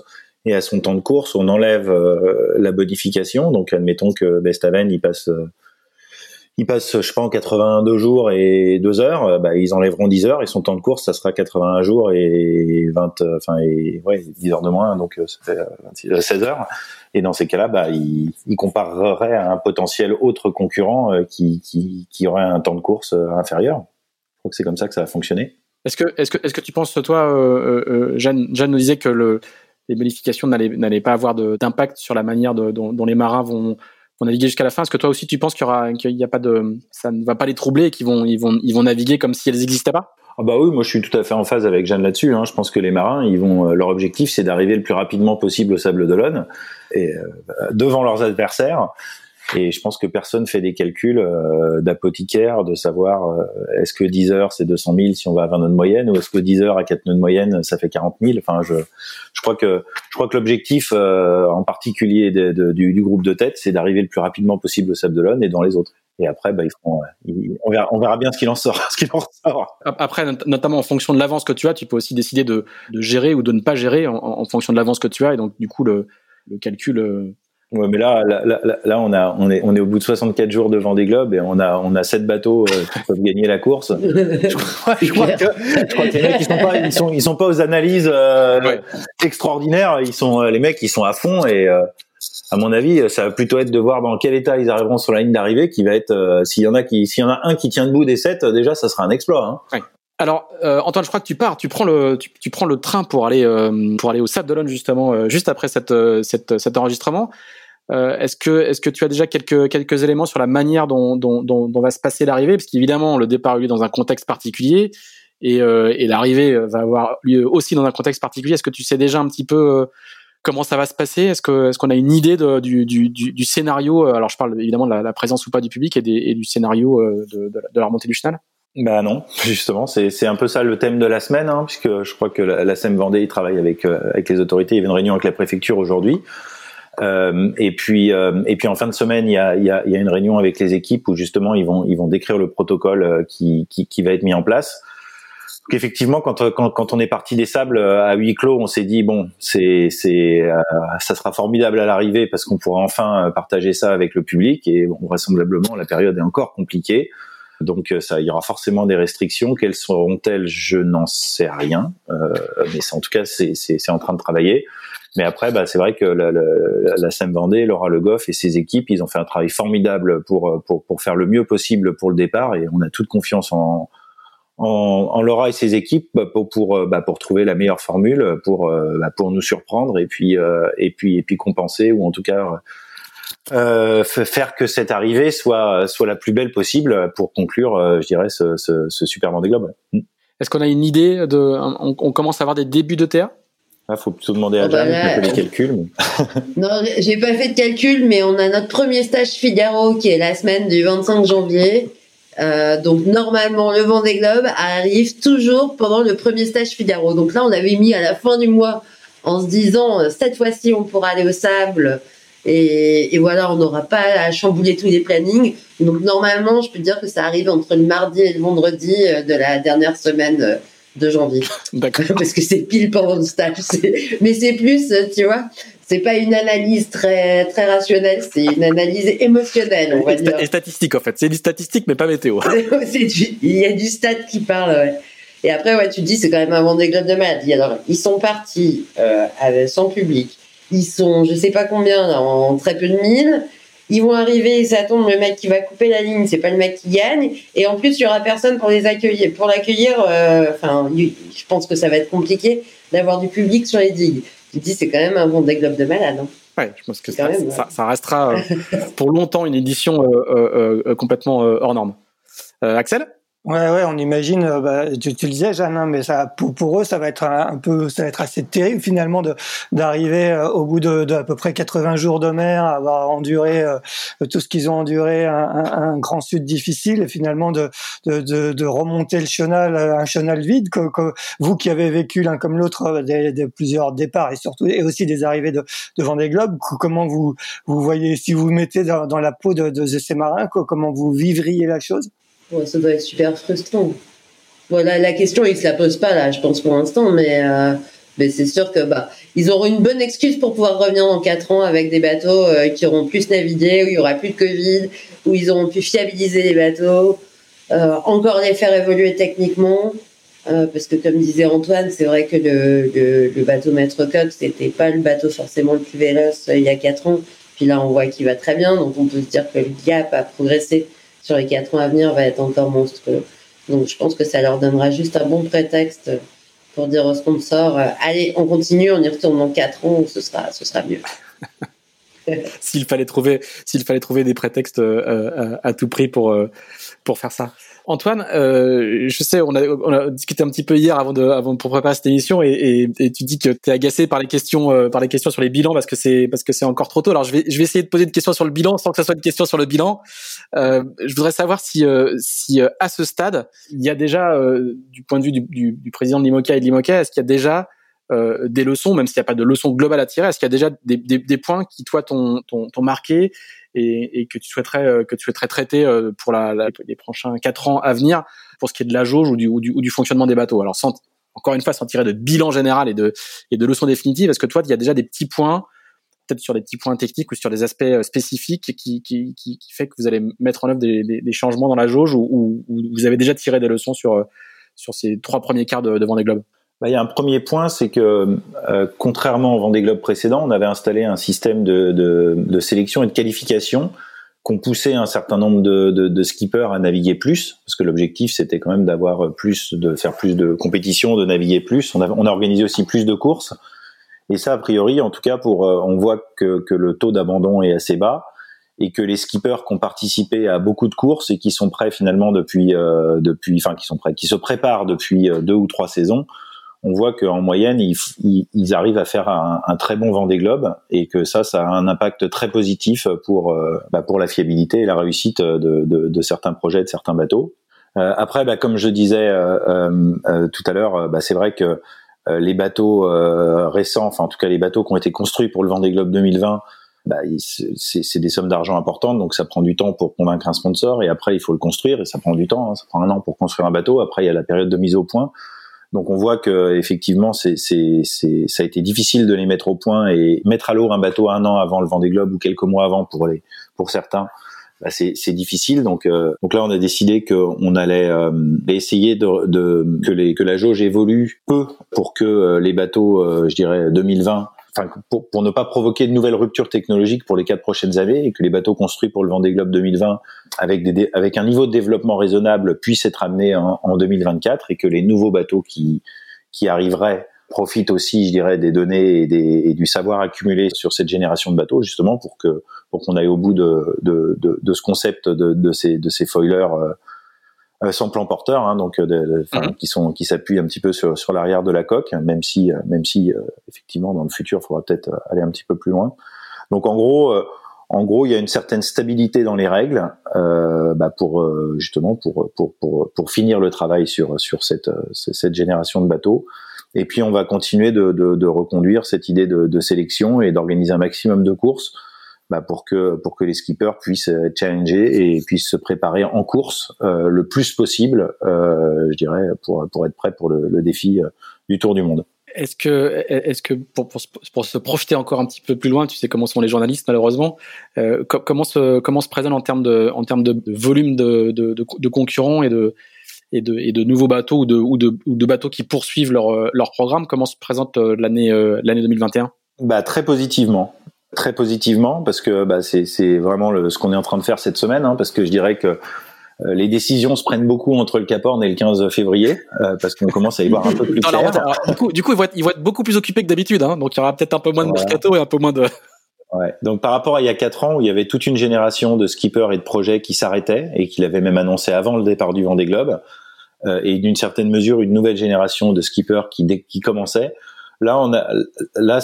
S3: à son temps de course, on enlève euh, la bonification. Donc, admettons que Bestaven, il passe, euh, il passe, je sais pas, en 82 jours et 2 heures, euh, bah, ils enlèveront 10 heures et son temps de course, ça sera 81 jours et 20, enfin, et, ouais, 10 heures de moins, donc ça fait 26, 16 heures. Et dans ces cas-là, bah, il, comparerait à un potentiel autre concurrent qui, aurait un temps de course inférieur. Je crois que c'est comme ça que ça va fonctionner.
S1: Est-ce que, est-ce que, est-ce que tu penses, toi, euh, Jeanne, Jeanne nous disait que le, les modifications n'allaient pas avoir d'impact sur la manière dont, les marins vont, naviguer jusqu'à la fin. Est-ce que toi aussi tu penses qu'il y a pas de, ça ne va pas les troubler et qu'ils vont, ils vont, ils vont naviguer comme si elles n'existaient pas?
S3: Ah bah oui, moi je suis tout à fait en phase avec Jeanne là-dessus. Hein. Je pense que les marins, ils vont, euh, leur objectif, c'est d'arriver le plus rapidement possible au sable d'Olonne et euh, devant leurs adversaires et je pense que personne fait des calculs euh, d'apothicaire, de savoir euh, est-ce que 10 heures c'est 200 000 si on va à 20 nœuds de moyenne, ou est-ce que 10 heures à 4 nœuds de moyenne ça fait 40 000. Enfin, je, je crois que je crois que l'objectif euh, en particulier de, du, du, groupe de tête, c'est d'arriver le plus rapidement possible au Sable d'Olonne et dans les autres. Et après, bah, ils feront, on, verra, on verra bien ce qu'il en sort. Ce qu'il en sort.
S1: Après, notamment en fonction de l'avance que tu as, tu peux aussi décider de, de gérer ou de ne pas gérer en, en fonction de l'avance que tu as. Et donc, du coup, le, le calcul
S3: Ouais, mais là, là, là, là, on a, on est, on est au bout de 64 jours devant des globes et on a, on a sept bateaux euh, qui peuvent gagner la course. je, crois, je, crois que, je crois que les mecs, ils sont pas, ils sont, ils sont pas aux analyses euh, extraordinaires. Ils sont, euh, les mecs, ils sont à fond et à mon avis, ça va plutôt être de voir dans quel état ils arriveront sur la ligne d'arrivée, qui va être, s'il y en a qui, s'il y en a un qui tient debout des sept, déjà, ça sera un exploit. Hein.
S1: Alors euh, Antoine, je crois que tu pars, tu prends le, tu, tu prends le train pour aller euh, pour aller au Sable d'Olonne justement, euh, juste après cette, cette, cet enregistrement. Est-ce que est-ce que tu as déjà quelques quelques éléments sur la manière dont dont, dont, dont va se passer l'arrivée, parce qu'évidemment le départ a eu lieu dans un contexte particulier et, et l'arrivée va avoir lieu aussi dans un contexte particulier. Est-ce que tu sais déjà un petit peu comment ça va se passer? Est-ce que est-ce qu'on a une idée de, du, du, du, scénario? Alors je parle évidemment de la, présence ou pas du public et, du scénario de, de, la remontée du chenal.
S3: Bah non, justement, c'est c'est un peu ça le thème de la semaine, hein, puisque je crois que la, la SEM Vendée il travaille avec euh, avec les autorités. Il y avait une réunion avec la préfecture aujourd'hui. Euh, et puis euh, et puis en fin de semaine, il y a y a, y a une réunion avec les équipes où justement ils vont ils vont décrire le protocole euh, qui qui, qui va être mis en place. Donc effectivement, quand, quand, quand on est parti des sables à huis clos, on s'est dit bon, c'est c'est ça sera formidable à l'arrivée parce qu'on pourra enfin partager ça avec le public et bon, vraisemblablement la période est encore compliquée. Donc euh, ça, il y aura forcément des restrictions. Quelles seront-elles? Je n'en sais rien, euh, mais en tout cas c'est en train de travailler. Mais après, bah, c'est vrai que la, la, la SEM Vendée, Laura Le Goff et ses équipes, ils ont fait un travail formidable pour, pour, pour faire le mieux possible pour le départ et on a toute confiance en, en, en Laura et ses équipes bah, pour, pour, bah, pour trouver la meilleure formule pour, bah, pour nous surprendre et puis, euh, et puis, et puis compenser ou en tout cas euh, faire que cette arrivée soit soit la plus belle possible pour conclure, euh, je dirais, ce, ce, ce Super Vendée Globe.
S1: Est-ce qu'on a une idée de, on, on, commence à avoir des débuts de terre
S3: Il ah, faut plutôt demander à oh, Jeanne bah fait les calculs.
S2: Mais... non, j'ai pas fait de calcul, mais on a notre premier stage Figaro qui est la semaine du 25 janvier. Euh, donc normalement, le Vendée Globe arrive toujours pendant le premier stage Figaro. Donc là, on avait mis à la fin du mois en se disant cette fois-ci, on pourra aller au sable Et, voilà, on n'aura pas à chambouler tous les plannings. Donc normalement, je peux dire que ça arrive entre le mardi et le vendredi euh, de la dernière semaine euh, de janvier.
S1: D'accord.
S2: Parce que c'est pile pendant le stage. Mais c'est plus, euh, tu vois, c'est pas une analyse très très rationnelle, c'est une analyse émotionnelle, on va
S1: dire. Et statistique en fait, c'est du statistique mais pas météo.
S2: il y a du stat qui parle. Ouais. Et après, ouais, tu te dis, c'est quand même un Vendée Globe de maladie. Alors, ils sont partis euh, sans public. Ils sont, je sais pas combien, en très peu de mille. Ils vont arriver, ça tombe, le mec qui va couper la ligne, c'est pas le mec qui gagne. Et en plus, il y aura personne pour les accueillir. Pour l'accueillir, euh, enfin, je pense que ça va être compliqué d'avoir du public sur les digues. Tu te dis, c'est quand même un Vendée Globe de malade. Hein.
S1: Ouais, je pense que ça, ça, restera euh, pour longtemps une édition euh, complètement hors norme. Axel?
S4: Ouais, ouais, on imagine. Euh, bah, tu, le disais, Jeanne, hein, mais ça, pour, eux, ça va être un, peu, ça va être assez terrible finalement d'arriver euh, au bout de, de, peu près 80 jours de mer, avoir enduré euh, tout ce qu'ils ont enduré, un, un, grand sud difficile, et finalement de, de, de, remonter le chenal, un chenal vide. Que, que vous qui avez vécu l'un comme l'autre des, des, plusieurs départs et surtout et aussi des arrivées de, de Vendée Globe, comment vous vous voyez si vous vous mettez dans, dans la peau de, de ces marins, comment vous vivriez la chose?
S2: Ça doit être super frustrant. Voilà, la question, ils se la posent pas là, je pense pour l'instant, mais, euh, mais c'est sûr que bah, ils auront une bonne excuse pour pouvoir revenir dans 4 ans avec des bateaux euh, qui auront plus navigué, où il y aura plus de Covid, où ils auront pu fiabiliser les bateaux, euh, encore les faire évoluer techniquement. parce que comme disait Antoine, c'est vrai que le, le, bateau Maître Coq, c'était pas le bateau forcément le plus véloce il y a 4 ans. Puis là, on voit qu'il va très bien, donc on peut se dire que le gap a progressé sur les quatre ans à venir va être encore monstrueux. Donc je pense que ça leur donnera juste un bon prétexte pour dire aux sponsors euh, allez, on continue, on y retourne dans quatre ans, ce sera, ce sera mieux.
S1: s'il fallait trouver, s'il fallait trouver des prétextes euh, euh, à, tout prix pour pour faire ça. Antoine, euh, je sais, on a, on a discuté un petit peu hier avant de, avant pour préparer cette émission, et, et, et tu dis que tu es agacé par les questions, euh, par les questions sur les bilans parce que c'est parce que c'est encore trop tôt. Alors je vais, je vais essayer de poser une question sur le bilan sans que ça soit une question sur le bilan. Euh, je voudrais savoir si, euh, si euh, à ce stade, il y a déjà, du point de vue du, du, du président de l'IMOCA et de l'IMOCA, est-ce qu'il y a déjà des leçons, même s'il n'y a pas de leçons globales à tirer, est-ce qu'il y a déjà des, des, des points qui toi t'ont marqué et, et, que tu souhaiterais euh, que tu souhaiterais traiter euh, pour la, la, les prochains quatre ans à venir pour ce qui est de la jauge ou du, ou du, ou du fonctionnement des bateaux? Alors sans encore une fois sans tirer de bilan général et de et de leçons définitives, est-ce que toi il y a déjà des petits points peut-être sur des petits points techniques ou sur des aspects euh, spécifiques qui, qui, qui, qui fait que vous allez mettre en œuvre des, des, des changements dans la jauge ou, ou, vous avez déjà tiré des leçons sur sur ces trois premiers quarts de, devant des globes?
S3: Bah, il y a un premier point, c'est que euh, contrairement au Vendée Globe précédent, on avait installé un système de, de, de sélection et de qualification qu'on poussait un certain nombre de, de, skippers à naviguer plus, parce que l'objectif c'était quand même d'avoir plus, de faire plus de compétitions, de naviguer plus. On a, on a organisé aussi plus de courses, et ça a priori, en tout cas, pour, euh, on voit que, que le taux d'abandon est assez bas et que les skippers qui ont participé à beaucoup de courses et qui sont prêts finalement depuis, euh, depuis, enfin qui sont prêts, qui se préparent depuis euh, deux ou trois saisons, on voit qu'en moyenne, ils, arrivent à faire un, très bon Vendée Globe et que ça, ça a un impact très positif pour, euh, bah, pour la fiabilité et la réussite de, certains projets, de certains bateaux. Euh, après, bah, comme je disais euh, tout à l'heure, bah, c'est vrai que les bateaux récents, enfin en tout cas les bateaux qui ont été construits pour le Vendée Globe 2020, c'est des sommes d'argent importantes, donc ça prend du temps pour convaincre un sponsor, et après il faut le construire, et ça prend du temps, hein. ça prend un an pour construire un bateau, après il y a la période de mise au point. Donc on voit que effectivement, c'est, c'est, c'est, ça a été difficile de les mettre au point et mettre à l'eau un bateau un an avant le Vendée Globe ou quelques mois avant pour les, pour certains. Bah c'est, c'est difficile. Donc, euh, donc là, on a décidé qu'on allait euh, essayer de, que, les, que la jauge évolue peu pour que euh, les bateaux, je dirais 2020, pour, pour, ne pas provoquer de nouvelles ruptures technologiques pour les quatre prochaines années et que les bateaux construits pour le Vendée Globe 2020 avec, des, avec un niveau de développement raisonnable puissent être amenés en, en 2024 et que les nouveaux bateaux qui, qui arriveraient profitent aussi, je dirais, des données et, des, et, du savoir accumulé sur cette génération de bateaux, justement pour que pour qu'on aille au bout de, de, de, de ce concept de, de, ces, de ces foilers euh, sans plan porteur, hein, donc euh, mhm. qui sont qui s'appuient un petit peu sur, sur l'arrière de la coque, même si euh, même si effectivement dans le futur il faudra peut-être aller un petit peu plus loin. Donc en gros en gros, il y a une certaine stabilité dans les règles euh, bah pour justement pour, pour, pour, pour finir le travail sur, sur cette, cette génération de bateaux. Et puis, on va continuer de, de, de reconduire cette idée de, de sélection et d'organiser un maximum de courses bah, pour que pour que les skippers puissent être challengés et puissent se préparer en course le plus possible, je dirais, pour pour être prêt pour le, le défi du Tour du Monde.
S1: Est-ce que, est-ce que pour, pour, pour, se projeter encore un petit peu plus loin, tu sais comment sont les journalistes malheureusement, euh, comment se comment se présente en termes de en termes de volume de, de, de, concurrents et de et de, et de nouveaux bateaux ou de, ou de, ou de bateaux qui poursuivent leur, leur programme, comment se présente euh, l'année euh, l'année 2021
S3: Bah très positivement, très positivement parce que bah, c'est vraiment le, ce qu'on est en train de faire cette semaine, hein, parce que je dirais que euh, les décisions se prennent beaucoup entre le Cap Horn et le 15 février euh, parce qu'on commence à y voir un peu plus clair.
S1: du coup, du coup, ils vont être, ils vont être beaucoup plus occupés que d'habitude, hein, donc il y aura peut-être un peu moins de mercato et un peu moins de.
S3: Ouais. Donc par rapport à il y a quatre ans où il y avait toute une génération de skippers et de projets qui s'arrêtaient et qu'il avait même annoncé avant le départ du Vendée Globe euh, et d'une certaine mesure une nouvelle génération de skippers qui qui commençait. Là on a là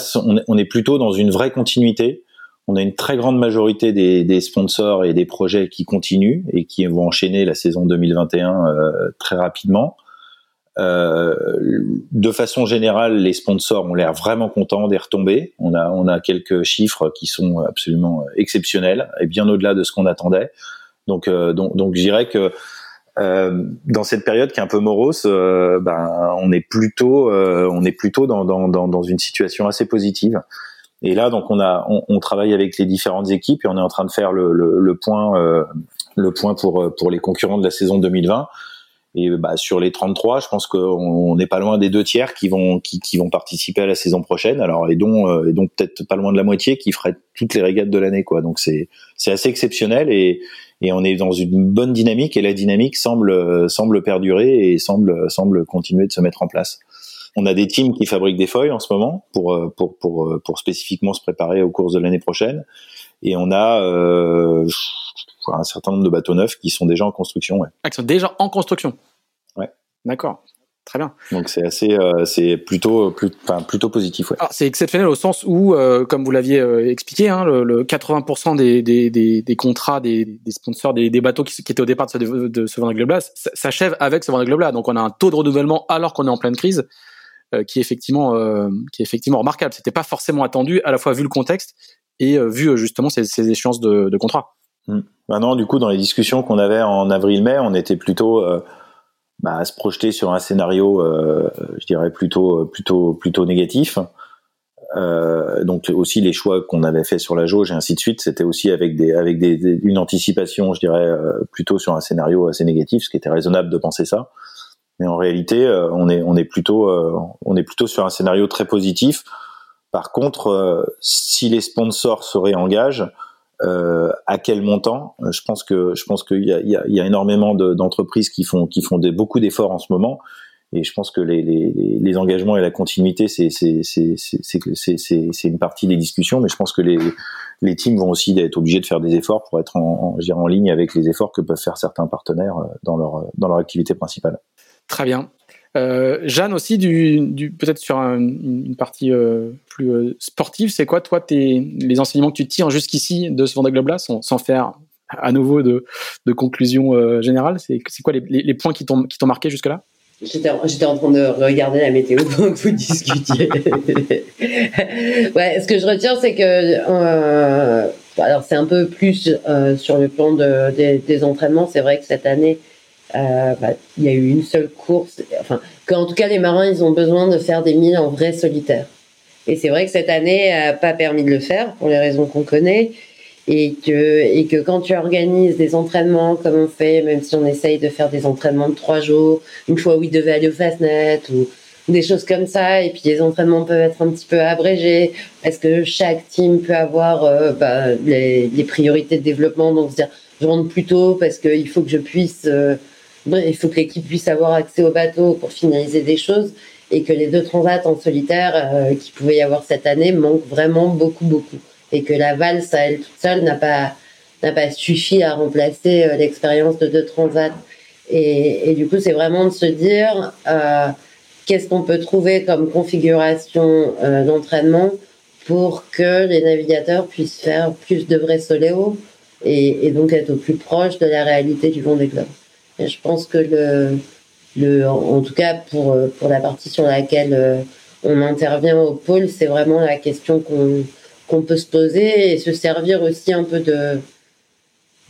S3: on est plutôt dans une vraie continuité on a une très grande majorité des, sponsors et des projets qui continuent et qui vont enchaîner la saison 2021 euh, très rapidement. Euh, de façon générale, les sponsors ont l'air vraiment contents des retombées. On a, on a quelques chiffres qui sont absolument exceptionnels et bien au-delà de ce qu'on attendait. Donc, euh, donc, donc, je dirais que euh, dans cette période qui est un peu morose, euh, ben, on est plutôt, on est plutôt dans, dans, dans, dans une situation assez positive. Et là, donc, on a, on, on, travaille avec les différentes équipes et on est en train de faire le, le, le point, euh, le point pour euh, pour les concurrents de la saison 2020. Et bah, sur les 33, je pense qu'on n'est pas loin des deux tiers qui vont qui, qui, vont participer à la saison prochaine. Alors et dont euh, et donc peut-être pas loin de la moitié qui ferait toutes les régates de l'année. Donc c'est c'est assez exceptionnel et et on est dans une bonne dynamique et la dynamique semble semble perdurer et semble semble continuer de se mettre en place. On a des teams qui fabriquent des feuilles en ce moment pour euh, pour pour euh, pour spécifiquement se préparer aux courses de l'année prochaine. Et on a euh, un certain nombre de bateaux neufs qui sont déjà en construction. Ouais.
S1: Ah, qui sont déjà en construction.
S3: Ouais.
S1: D'accord. Très bien.
S3: Donc c'est assez, euh, c'est plutôt, plus, enfin, plutôt positif. Ouais.
S1: c'est exceptionnel au sens où, euh, comme vous l'aviez euh, expliqué, hein, le, le, 80% des, des, des, des, contrats des, des sponsors des, bateaux qui, qui, étaient au départ de ce, de ce Vendée Globe-là s'achèvent avec ce Vendée Globe-là. Donc on a un taux de renouvellement alors qu'on est en pleine crise qui est effectivement qui est effectivement remarquable. C'était pas forcément attendu, à la fois vu le contexte et vu justement ces, ces échéances de, de contrat.
S3: Mmh. Maintenant, du coup, dans les discussions qu'on avait en avril-mai, on était plutôt bah, à se projeter sur un scénario, euh, je dirais plutôt plutôt plutôt négatif. Euh, donc aussi les choix qu'on avait fait sur la jauge et ainsi de suite, c'était aussi avec des avec des, une anticipation, je dirais plutôt sur un scénario assez négatif, ce qui était raisonnable de penser ça. Mais en réalité, euh, on est on est plutôt euh, on est plutôt sur un scénario très positif. Par contre, euh, si les sponsors se réengagent, euh, à quel montant? Je pense que je pense qu'il y a, il y, a, il y a énormément d'entreprises qui font qui font des, beaucoup d'efforts en ce moment, et je pense que les, les, les engagements et la continuité c'est c'est c'est c'est c'est une partie des discussions, mais je pense que les les teams vont aussi être obligés de faire des efforts pour être en, en, en ligne avec les efforts que peuvent faire certains partenaires dans leur dans leur activité principale.
S1: Très bien. Euh, Jeanne aussi, du, peut-être sur un, une partie euh, plus euh, sportive, c'est quoi toi tes, les enseignements que tu tires jusqu'ici de ce Vendée Globe là, sans, faire à nouveau de, de conclusion euh, générale? C'est quoi les, points qui t'ont marqué jusque là
S2: J'étais en train de regarder la météo pendant que vous discutiez. ouais, ce que je retiens, c'est que alors c'est un peu plus sur le plan de, des, des entraînements. C'est vrai que cette année, euh, bah, il y a eu une seule course. Enfin, qu'en tout cas, les marins, ils ont besoin de faire des milles en vrai solitaire. Et c'est vrai que cette année n'a pas permis de le faire pour les raisons qu'on connaît. Et que, et que quand tu organises des entraînements comme on fait, même si on essaye de faire des entraînements de trois jours, une fois où ils devaient aller au Fastnet ou, des choses comme ça, et puis les entraînements peuvent être un petit peu abrégés, parce que chaque team peut avoir euh, bah, les, les, priorités de développement, donc se dire je rentre plus tôt parce qu'il faut que je puisse euh, il faut que l'équipe puisse avoir accès au bateau pour finaliser des choses et que les deux transats en solitaire euh, qui pouvait y avoir cette année manquent vraiment beaucoup beaucoup et que la valse à elle toute seule n'a pas n'a pas suffi à remplacer euh, l'expérience de deux transats et, et du coup c'est vraiment de se dire euh, qu'est-ce qu'on peut trouver comme configuration euh, d'entraînement pour que les navigateurs puissent faire plus de vrais soléos et, et donc être au plus proche de la réalité du Vendée Globe. Et je pense que le, le, en tout cas pour, pour la partie sur laquelle euh, on intervient au pôle, c'est vraiment la question qu'on qu'on peut se poser et se servir aussi un peu de,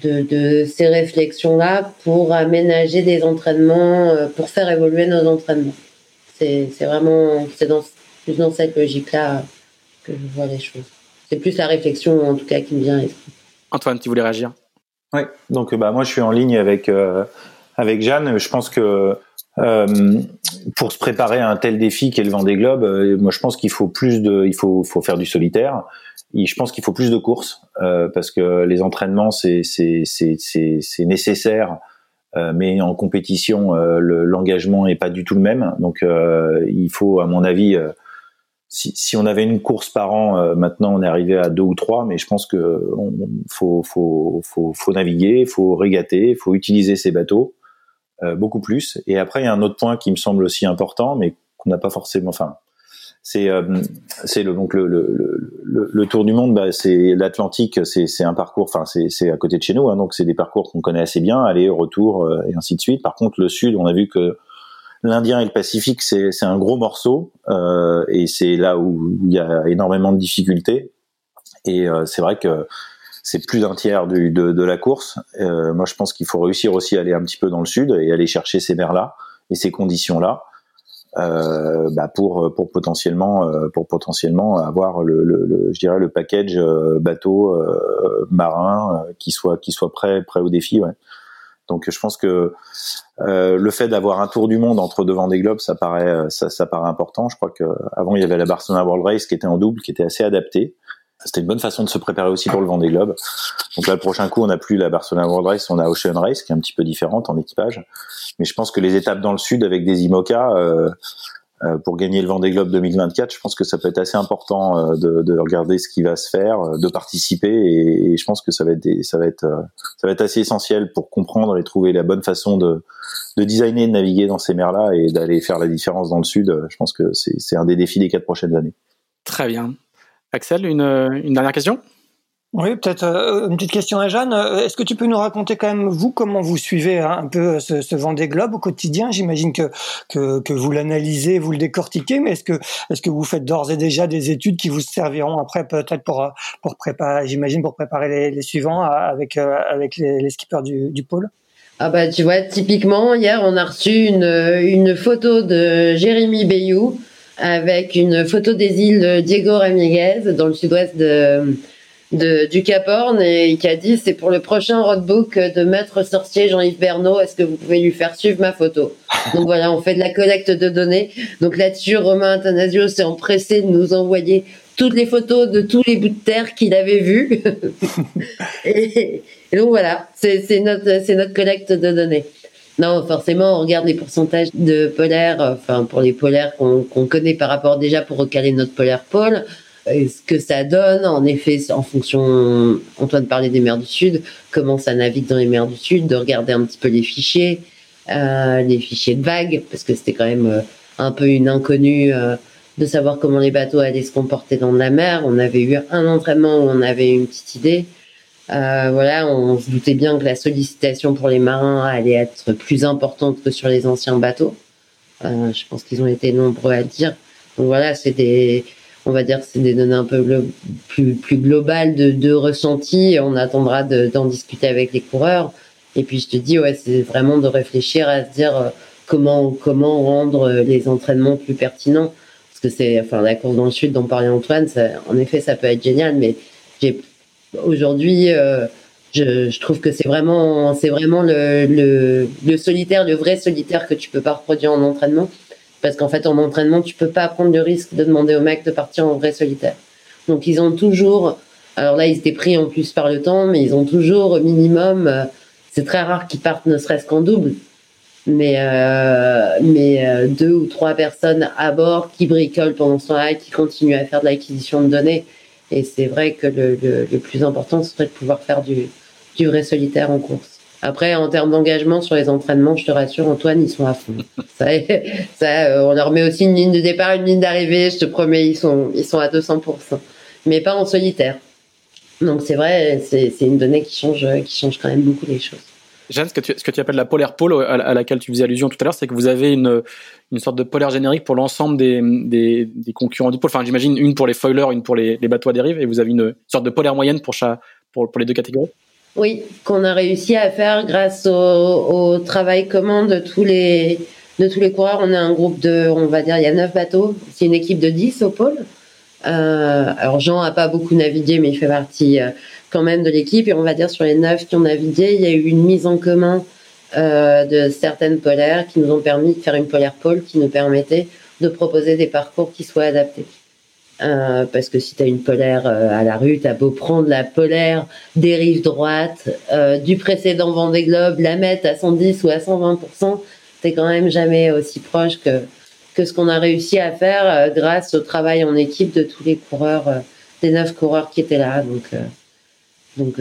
S2: de, de ces réflexions-là pour aménager des entraînements, euh, pour faire évoluer nos entraînements. C'est vraiment, c'est dans, plus dans cette logique-là que je vois les choses. C'est plus la réflexion, en tout cas, qui me vient à l'esprit.
S1: Antoine, tu voulais réagir?
S3: Oui, donc bah, moi je suis en ligne avec, euh, avec Jeanne. Je pense que euh, pour se préparer à un tel défi qu'est le Vendée Globe, euh, moi je pense qu'il faut plus de, il faut, faut faire du solitaire. Je pense qu'il faut plus de courses euh, parce que les entraînements c'est c'est c'est c'est nécessaire, euh, mais en compétition l'engagement est pas du tout le même. Donc il faut, à mon avis, si, si, on avait une course par an, maintenant on est arrivé à deux ou trois, mais je pense que on, faut, faut, faut, faut naviguer, faut régater, faut utiliser ces bateaux. Euh, beaucoup plus. Et après, il y a un autre point qui me semble aussi important, mais qu'on n'a pas forcément. Enfin, c'est euh, c'est le donc le, le, le, le, tour du monde. Bah, c'est l'Atlantique, c'est c'est un parcours. Enfin, c'est c'est à côté de chez nous, hein, donc c'est des parcours qu'on connaît assez bien, aller retour euh, et ainsi de suite. Par contre, le Sud, on a vu que l'Indien et le Pacifique, c'est c'est un gros morceau euh, et c'est là où il y a énormément de difficultés. Et c'est vrai que c'est plus d'un tiers du, de, de, la course. Euh, moi, je pense qu'il faut réussir aussi à aller un petit peu dans le sud et aller chercher ces mers-là et ces conditions-là euh, bah pour pour potentiellement euh, pour potentiellement avoir le, le, je dirais le package euh, bateau euh, marin qui soit qui soit prêt prêt au défi. Ouais. Donc, je pense que le fait d'avoir un tour du monde entre devant des globes, ça paraît ça, ça paraît important. Je crois que avant il y avait la Barcelona World Race qui était en double, qui était assez adaptée c'était une bonne façon de se préparer aussi pour le Vendée Globe. Donc là, le prochain coup, on n'a plus la Barcelona World Race, on a Ocean Race, qui est un petit peu différente en équipage. Mais je pense que les étapes dans le sud avec des IMOCA, euh, euh, pour gagner le Vendée Globe 2024, je pense que ça peut être assez important euh, de, de, regarder ce qui va se faire, de participer, et, je pense que ça va être, assez essentiel pour comprendre et trouver la bonne façon de, de designer, de naviguer dans ces mers-là et d'aller faire la différence dans le sud. Je pense que c'est un des défis des quatre prochaines années.
S1: Très bien. Axel, une, une dernière question?
S4: Oui, peut-être euh, une petite question à Jeanne. Euh, est-ce que tu peux nous raconter quand même, vous, comment vous suivez hein, un peu ce, ce Vendée Globe au quotidien? J'imagine que, que, que, vous l'analysez, vous le décortiquez, mais est-ce que, est-ce que vous faites d'ores et déjà des études qui vous serviront après peut-être pour, pour préparer, j'imagine, pour préparer les, les suivants avec, euh, avec les, les skippers du, du pôle?
S2: Ah bah tu vois, typiquement, hier on a reçu une, une photo de Jérémy Bayou avec une photo des îles Diego Ramírez dans le sud-ouest de, de, du Cap Horn et qui a dit c'est pour le prochain roadbook de maître sorcier Jean-Yves Bernot, est-ce que vous pouvez lui faire suivre ma photo? Donc voilà, on fait de la collecte de données. Donc là-dessus, Romain Athanasio s'est empressé de nous envoyer toutes les photos de tous les bouts de terre qu'il avait vus. et, et, donc voilà, c'est notre, notre collecte de données. Non, forcément, on regarde les pourcentages de polaires, enfin pour les polaires qu'on connaît par rapport déjà pour recaler notre polaire pôle, ce que ça donne, en effet, en fonction, Antoine parlait des mers du Sud, comment ça navigue dans les mers du Sud, de regarder un petit peu les fichiers, euh, les fichiers de vagues, parce que c'était quand même euh, un peu une inconnue euh, de savoir comment les bateaux allaient se comporter dans la mer. On avait eu un entraînement où on avait une petite idée. Euh, voilà, on se doutait bien que la sollicitation pour les marins allait être plus importante que sur les anciens bateaux. Euh, je pense qu'ils ont été nombreux à dire. Donc voilà, c'est des, on va dire, c'est des données un peu plus plus globales de, de ressenti. On attendra d'en discuter avec les coureurs. Et puis je te dis, ouais, c'est vraiment de réfléchir à se dire euh, comment comment rendre les entraînements plus pertinents. Parce que c'est, enfin, la course dans le sud dont parlait Antoine, ça, en effet, ça peut être génial, mais j'ai Aujourd'hui, euh, je, trouve que c'est vraiment, c'est vraiment le, solitaire, le vrai solitaire que tu peux pas reproduire en entraînement. Parce qu'en fait, en entraînement, tu peux pas prendre le risque de demander aux mecs de partir en vrai solitaire. Donc, ils ont toujours, alors là, ils étaient pris en plus par le temps, mais ils ont toujours au minimum, euh, c'est très rare qu'ils partent ne serait-ce qu'en double, mais, mais euh, deux ou trois personnes à bord qui bricolent pendant ce temps-là, qui continuent à faire de l'acquisition de données. Et c'est vrai que le, le, le, plus important, ce serait de pouvoir faire du, du vrai solitaire en course. Après, en termes d'engagement sur les entraînements, je te rassure, Antoine, ils sont à fond. ça, ça, euh, on leur met aussi une ligne de départ, une ligne d'arrivée. Je te promets, ils sont, ils sont à 200%. Mais pas en solitaire. Donc c'est vrai, c'est une donnée qui change, qui change quand même beaucoup les choses.
S1: Jeanne, ce que tu, ce que tu appelles la polaire pole à, laquelle tu faisais allusion tout à l'heure, c'est que vous avez une, une sorte de polaire générique pour l'ensemble des, des, concurrents du pôle. Enfin, j'imagine une pour les foilers, une pour les, bateaux à dérive, et vous avez une sorte de polaire moyenne pour, chaque, pour, les deux catégories?
S2: Oui, qu'on a réussi à faire grâce au, travail commun de tous les de tous les coureurs. On a un groupe de, on va dire, il y a neuf bateaux. C'est une équipe de 10 au pôle. Euh, alors Jean a pas beaucoup navigué, mais il fait partie euh, quand même de l'équipe. Et on va dire sur les neuf qui ont navigué, il y a eu une mise en commun euh, de certaines polaires qui nous ont permis de faire une polaire pôle qui nous permettait de proposer des parcours qui soient adaptés. Euh, parce que si tu as une polaire euh, à la rue, tu as beau prendre la polaire des rives droites euh, du précédent Vendée Globe, la mettre à 110 ou à 120%, t'es quand même jamais aussi proche que, que ce qu'on a réussi à faire euh, grâce au travail en équipe de tous les coureurs, euh, des neuf coureurs qui étaient là. Donc, donc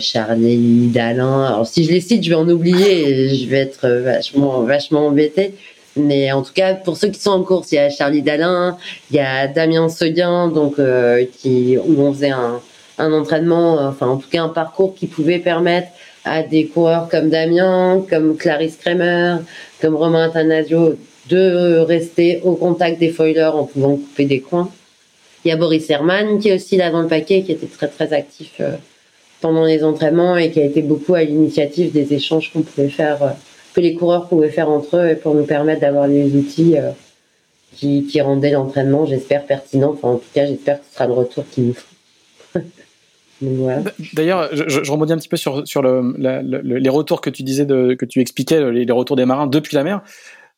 S2: Charlie, Dalin. Alors si je les cite, je vais en oublier, je vais être vachement, vachement embêté. Mais en tout cas, pour ceux qui sont en course, il y a Charlie Dalin, il y a Damien Seguin, donc euh, qui où on faisait un, un entraînement, enfin en tout cas un parcours qui pouvait permettre à des coureurs comme Damien, comme Clarisse Kremer, comme Romain Athanasio de rester au contact des foilers en pouvant couper des coins. Il y a Boris Herman qui est aussi là dans le paquet, qui était très très actif euh, pendant les entraînements et qui a été beaucoup à l'initiative des échanges qu'on pouvait faire euh, que les coureurs pouvaient faire entre eux pour nous permettre d'avoir les outils euh, qui, rendaient l'entraînement, j'espère, pertinent. Enfin, en tout cas, j'espère que ce sera le retour qu'ils nous font.
S1: D'ailleurs, je, je, rebondis un petit peu sur, sur le, les retours que tu disais, que tu expliquais, les, retours des marins depuis la mer.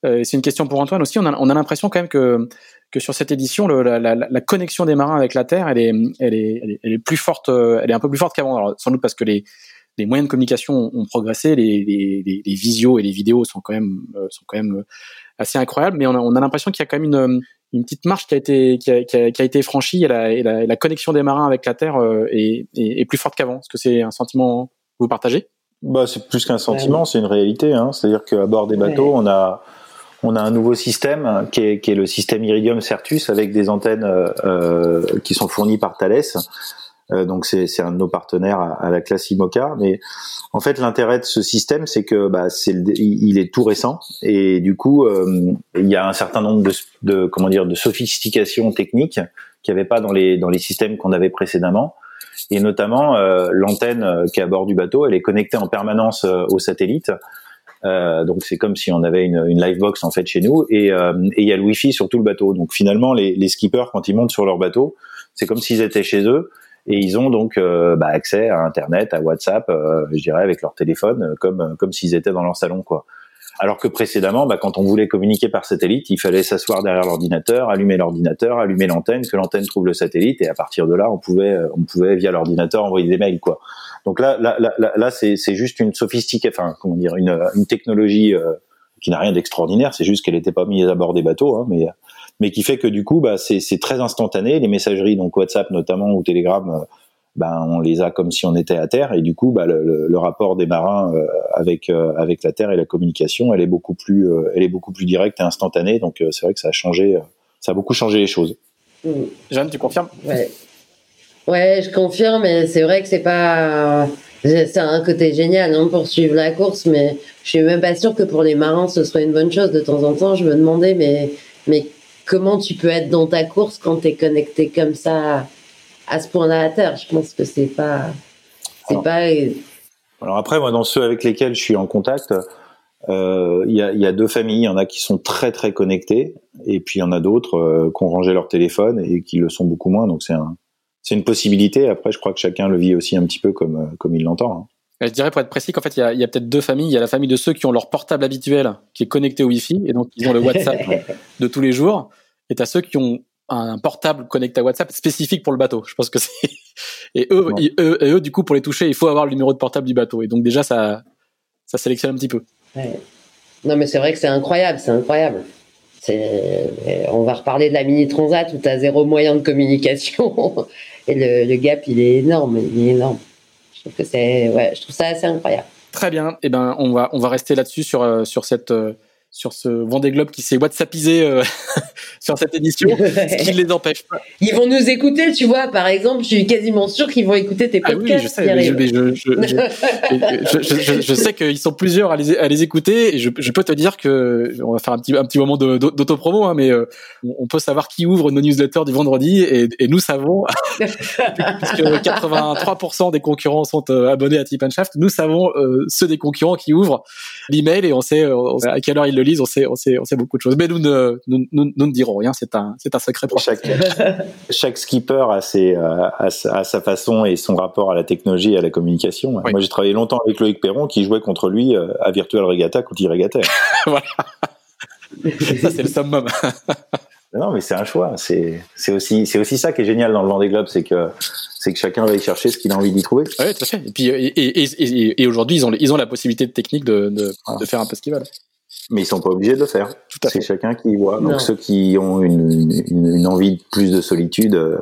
S1: Euh, c'est une question pour Antoine aussi. On a, on a l'impression quand même que, que sur cette édition, le, la, la, connexion des marins avec la Terre, elle est, elle est, elle est, plus forte, euh, elle est un peu plus forte qu'avant. Sans doute parce que les, les moyens de communication ont progressé, les, les, les, visios et les vidéos sont quand même euh, sont quand même euh, assez incroyables, mais on a, on a l'impression qu'il y a quand même une, une petite marche qui a été qui a, qui a, été franchie et la, et la, la, connexion des marins avec la terre euh, est, est, est plus forte qu'avant. Est-ce que c'est un sentiment que vous partagez?
S3: Bah c'est plus qu'un sentiment, c'est une réalité. Hein. C'est-à-dire qu'à bord des bateaux, on a on a un nouveau système qui est, qui est le système Iridium Certus avec des antennes euh, qui sont fournies par Thales euh, donc c'est un de nos partenaires à, la classe IMOCA. Mais en fait, l'intérêt de ce système, c'est que bah, c'est il est tout récent et du coup, euh, il y a un certain nombre de, de comment dire de sophistication technique qu'il n'y avait pas dans les dans les systèmes qu'on avait précédemment. Et notamment euh, l'antenne qui est à bord du bateau, elle est connectée en permanence au satellite. Euh, donc c'est comme si on avait une, une live box en fait chez nous et il y a le wifi sur tout le bateau. Donc finalement les, les skippers quand ils montent sur leur bateau, c'est comme s'ils étaient chez eux et ils ont donc euh, bah, accès à Internet, à WhatsApp, euh, je dirais avec leur téléphone, euh, comme comme s'ils étaient dans leur salon, quoi. Alors que précédemment, bah, quand on voulait communiquer par satellite, il fallait s'asseoir derrière l'ordinateur, allumer l'ordinateur, allumer l'antenne, que l'antenne trouve le satellite, et à partir de là, on pouvait, on pouvait via l'ordinateur envoyer des mails, quoi. Donc là, là, là, là, c'est, c'est juste une sophistication, enfin, comment dire, une, une technologie qui n'a rien d'extraordinaire. C'est juste qu'elle n'était pas mise à bord des bateaux, hein, mais mais qui fait que du coup, bah, c'est très instantané. Les messageries, donc WhatsApp notamment ou Telegram, euh, ben on les a comme si on était à terre et du coup bah, le, le, rapport des marins euh, avec euh, avec la terre et la communication elle est beaucoup plus elle est beaucoup plus directe et instantanée donc c'est vrai que ça a changé ça a beaucoup changé les choses
S1: mmh. Jeanne tu confirmes?
S2: Ouais. Ouais je confirme mais c'est vrai que c'est pas c'est un côté génial hein, pour suivre la course mais je suis même pas sûr que pour les marins ce soit une bonne chose de temps en temps je me demandais mais mais comment tu peux être dans ta course quand tu es connecté comme ça à ce point-là à terre? Je pense que c'est pas. C'est pas.
S3: Alors après, moi, dans ceux avec lesquels je suis en contact, euh, il y, a, y, a, deux familles. Il y en a qui sont très très connectés, et puis il y en a d'autres euh, qui ont rangé leur téléphone et qui le sont beaucoup moins. Donc c'est un, c'est une possibilité. Après, je crois que chacun le vit aussi un petit peu comme euh, comme il l'entend. Hein.
S1: Je dirais pour être précis qu'en fait, il y a, y a peut-être deux familles. Il y a la famille de ceux qui ont leur portable habituel qui est connecté au Wi-Fi et donc ils ont le WhatsApp de tous les jours. Et t'as ceux qui ont un portable connecté à WhatsApp spécifique pour le bateau. Je pense que c'est et eux, eux, et eux, du coup, pour les toucher, il faut avoir le numéro de portable du bateau. Et donc déjà, ça, ça sélectionne un petit peu.
S2: Ouais. Non, mais c'est vrai que c'est incroyable, c'est incroyable. On va reparler de la mini transat où t'as zéro moyen de communication et le, gap, il est énorme, il est énorme que c'est, ouais, je trouve ça assez incroyable.
S1: Très bien. Et eh ben, on va, on va rester là-dessus sur, euh, sur cette, euh, sur ce Vendée Globe qui s'est WhatsAppisé euh, sur cette édition, ce qui ne les empêche pas.
S2: Ils vont nous écouter, tu vois. Par exemple, je suis quasiment sûr qu'ils vont écouter tes podcasts.
S1: Ah oui, je sais, qu'ils sont plusieurs à les, à les écouter et je, peux te dire que on va faire un petit, un petit moment d'autopromo, hein, mais euh, on peut savoir qui ouvre nos newsletters du vendredi et, et nous savons, puisque 83% des concurrents sont euh, abonnés à Tip and Shaft, nous savons ceux des concurrents qui ouvrent l'email et on sait, on sait à quelle heure ils le lisent, on sait, on sait, on sait beaucoup de choses. Mais nous ne, nous, nous, nous ne dirons rien. C'est un, c'est un secret pour
S3: chaque. chaque skipper a ses, a, sa, sa, façon et son rapport à la technologie et à la communication. Moi, j'ai travaillé longtemps avec Loïc Perron qui jouait contre lui euh, à Virtual Regatta quand il
S1: voilà. ça, c'est le summum.
S3: non, mais c'est un choix. C'est, c'est aussi, c'est aussi ça qui est génial dans le Vendée Globe, c'est que c'est que chacun va y chercher ce qu'il a envie d'y trouver.
S1: Oui, tout à fait. Et puis, et, et, et, et aujourd'hui, ils ont, ils ont la possibilité de technique de, de, de faire un peu ce qu'ils veulent.
S3: Mais ils sont pas obligés de le faire. C'est chacun qui y voit. Donc ceux qui ont une, une, une, envie de plus de solitude, euh,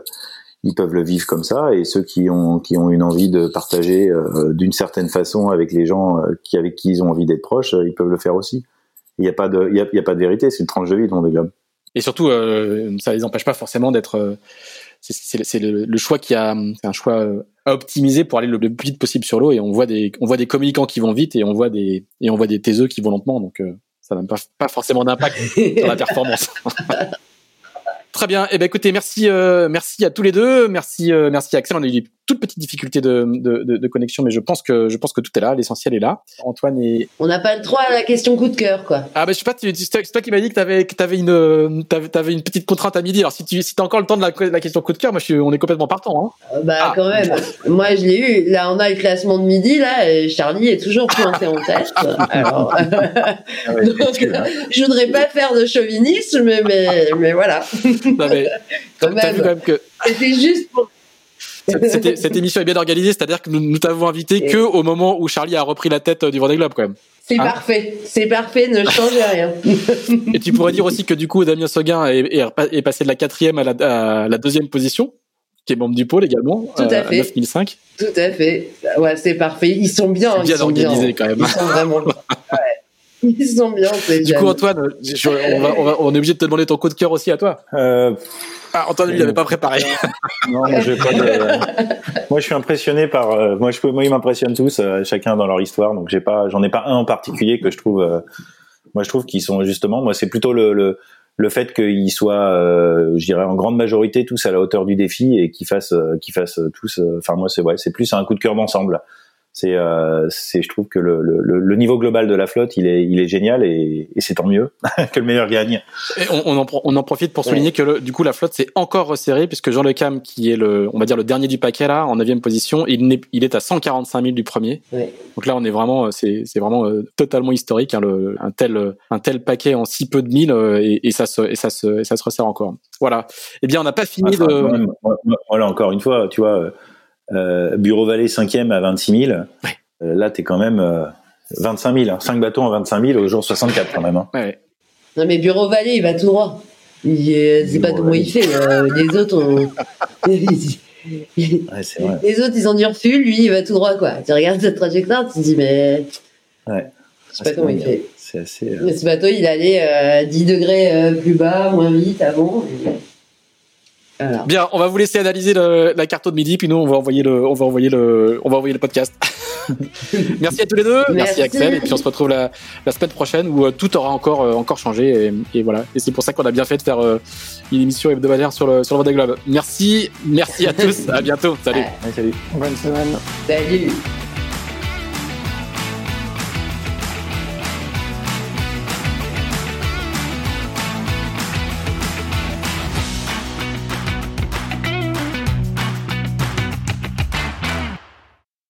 S3: ils peuvent le vivre comme ça. Et ceux qui ont qui ont une envie de partager euh, d'une certaine façon avec les gens euh, qui avec qui ils ont envie d'être proches, ils peuvent le faire aussi. Il n'y a pas de il y a, y a, pas de vérité. C'est une tranche de vie dans des globes.
S1: Et surtout, ça les empêche pas forcément d'être. c'est le, le, choix qui a un choix à optimiser pour aller le, plus vite possible sur l'eau. Et on voit des on voit des communicants qui vont vite et on voit des et on voit des taiseux qui vont lentement. Donc ça n'a pas, pas forcément d'impact sur la performance. Très bien. Eh ben écoutez, merci, euh, merci à tous les deux. Merci, euh, merci Axel. On a eu des toutes petites difficultés de, de, de, de, connexion, mais je pense que je pense que tout est là. L'essentiel est là. Antoine et
S2: on n'a pas le droit à la question coup de cœur, quoi.
S1: Ah ben je sais pas. C'est toi qui m'as dit que t'avais que t'avais une t'avais, une petite contrainte à midi. Alors si tu si t'as encore le temps de la, la question coup de cœur, moi je suis, on est complètement partant.
S2: Hein. Euh, bah ah. quand même. moi je l'ai eu. Là on a le classement de midi. Là et Charlie est toujours pointé en tête. Alors ah donc, je voudrais pas faire de chauvinisme, mais, mais voilà.
S1: Non mais même. Vu quand même que
S2: c'était juste pour
S1: cette, cette, émission est bien organisée, c'est-à-dire que nous, nous t'avons invité que au moment où Charlie a repris la tête du Vendée Globe, quand même.
S2: C'est hein parfait, c'est parfait, ne changez rien.
S1: Et tu pourrais dire aussi que du coup, Damien Seguin est, est, passé de la quatrième à la, à la, deuxième position, qui est membre du pôle également,
S2: Tout à,
S1: euh,
S2: fait.
S1: 9005.
S2: Tout à fait. Ouais, c'est parfait. Ils sont bien.
S1: Bien organisés quand même.
S2: Ils sont vraiment bien. Ils sont bien.
S1: Du coup, Antoine, je, on, va, on, va, on, est obligé de te demander ton coup de cœur aussi à toi.
S3: Euh,
S1: ah, Antoine, lui, il n'avait pas préparé.
S3: non, moi, je pas de... moi, je suis impressionné par. Euh, moi, je peux... moi, ils m'impressionnent tous, euh, chacun dans leur histoire. Donc, j'ai pas, j'en ai pas un en particulier que je trouve. Euh, moi, je trouve qu'ils sont justement. Moi, c'est plutôt le, le, le fait qu'ils soient, je dirais, en grande majorité tous à la hauteur du défi et qu'ils fassent, qu'ils fassent tous. Enfin, moi, c'est ouais, c'est plus un coup de cœur d'ensemble c'est euh, c'est je trouve que le, le, le, niveau global de la flotte il est il est génial et, et c'est tant mieux que le meilleur gagne.
S1: Et on, on, en, on en profite pour souligner que le, du coup la flotte s'est encore resserrée puisque Jean Le Cam qui est le on va dire le dernier du paquet là en neuvième position il est il est à 145 000 du premier. Donc là on est vraiment c'est c'est vraiment euh, totalement historique hein, le, un tel un tel paquet en si peu de milles euh, et, et, ça se et ça se et ça se resserre encore. Voilà. Eh bien on n'a pas fini ah, de.
S3: voilà encore une fois tu vois euh, Bureau Vallée 5e à 26 000. Ouais. Euh, là, tu es quand même 25 000. 5 bateaux en 25 000 au jour 64 quand même. Hein.
S1: Ouais.
S2: Non, mais Bureau Vallée, il va tout droit. Je sais pas comment il fait. Euh, les autres, ont... ouais, les autres, ils ont du refus. Lui, il va tout droit, quoi. Tu regardes cette trajectoire, tu te dis, mais.
S3: Ouais.
S2: Je sais pas comment il fait.
S3: C'est assez. Euh...
S2: Mais ce bateau, il allait 10 degrés plus bas, moins vite avant. Et...
S1: Bien, on va vous laisser analyser le, la carte de midi, puis nous on va envoyer le, on va envoyer le, on va envoyer le podcast. merci à tous les deux, merci, merci Axel, et puis on se retrouve la, la semaine prochaine où euh, tout aura encore, euh, encore changé, et, et voilà. Et c'est pour ça qu'on a bien fait de faire euh, une émission hebdomadaire sur le, sur le Vendée Globe. Merci, merci à tous, à bientôt, salut.
S3: Ouais, salut.
S4: Bonne semaine.
S2: Salut.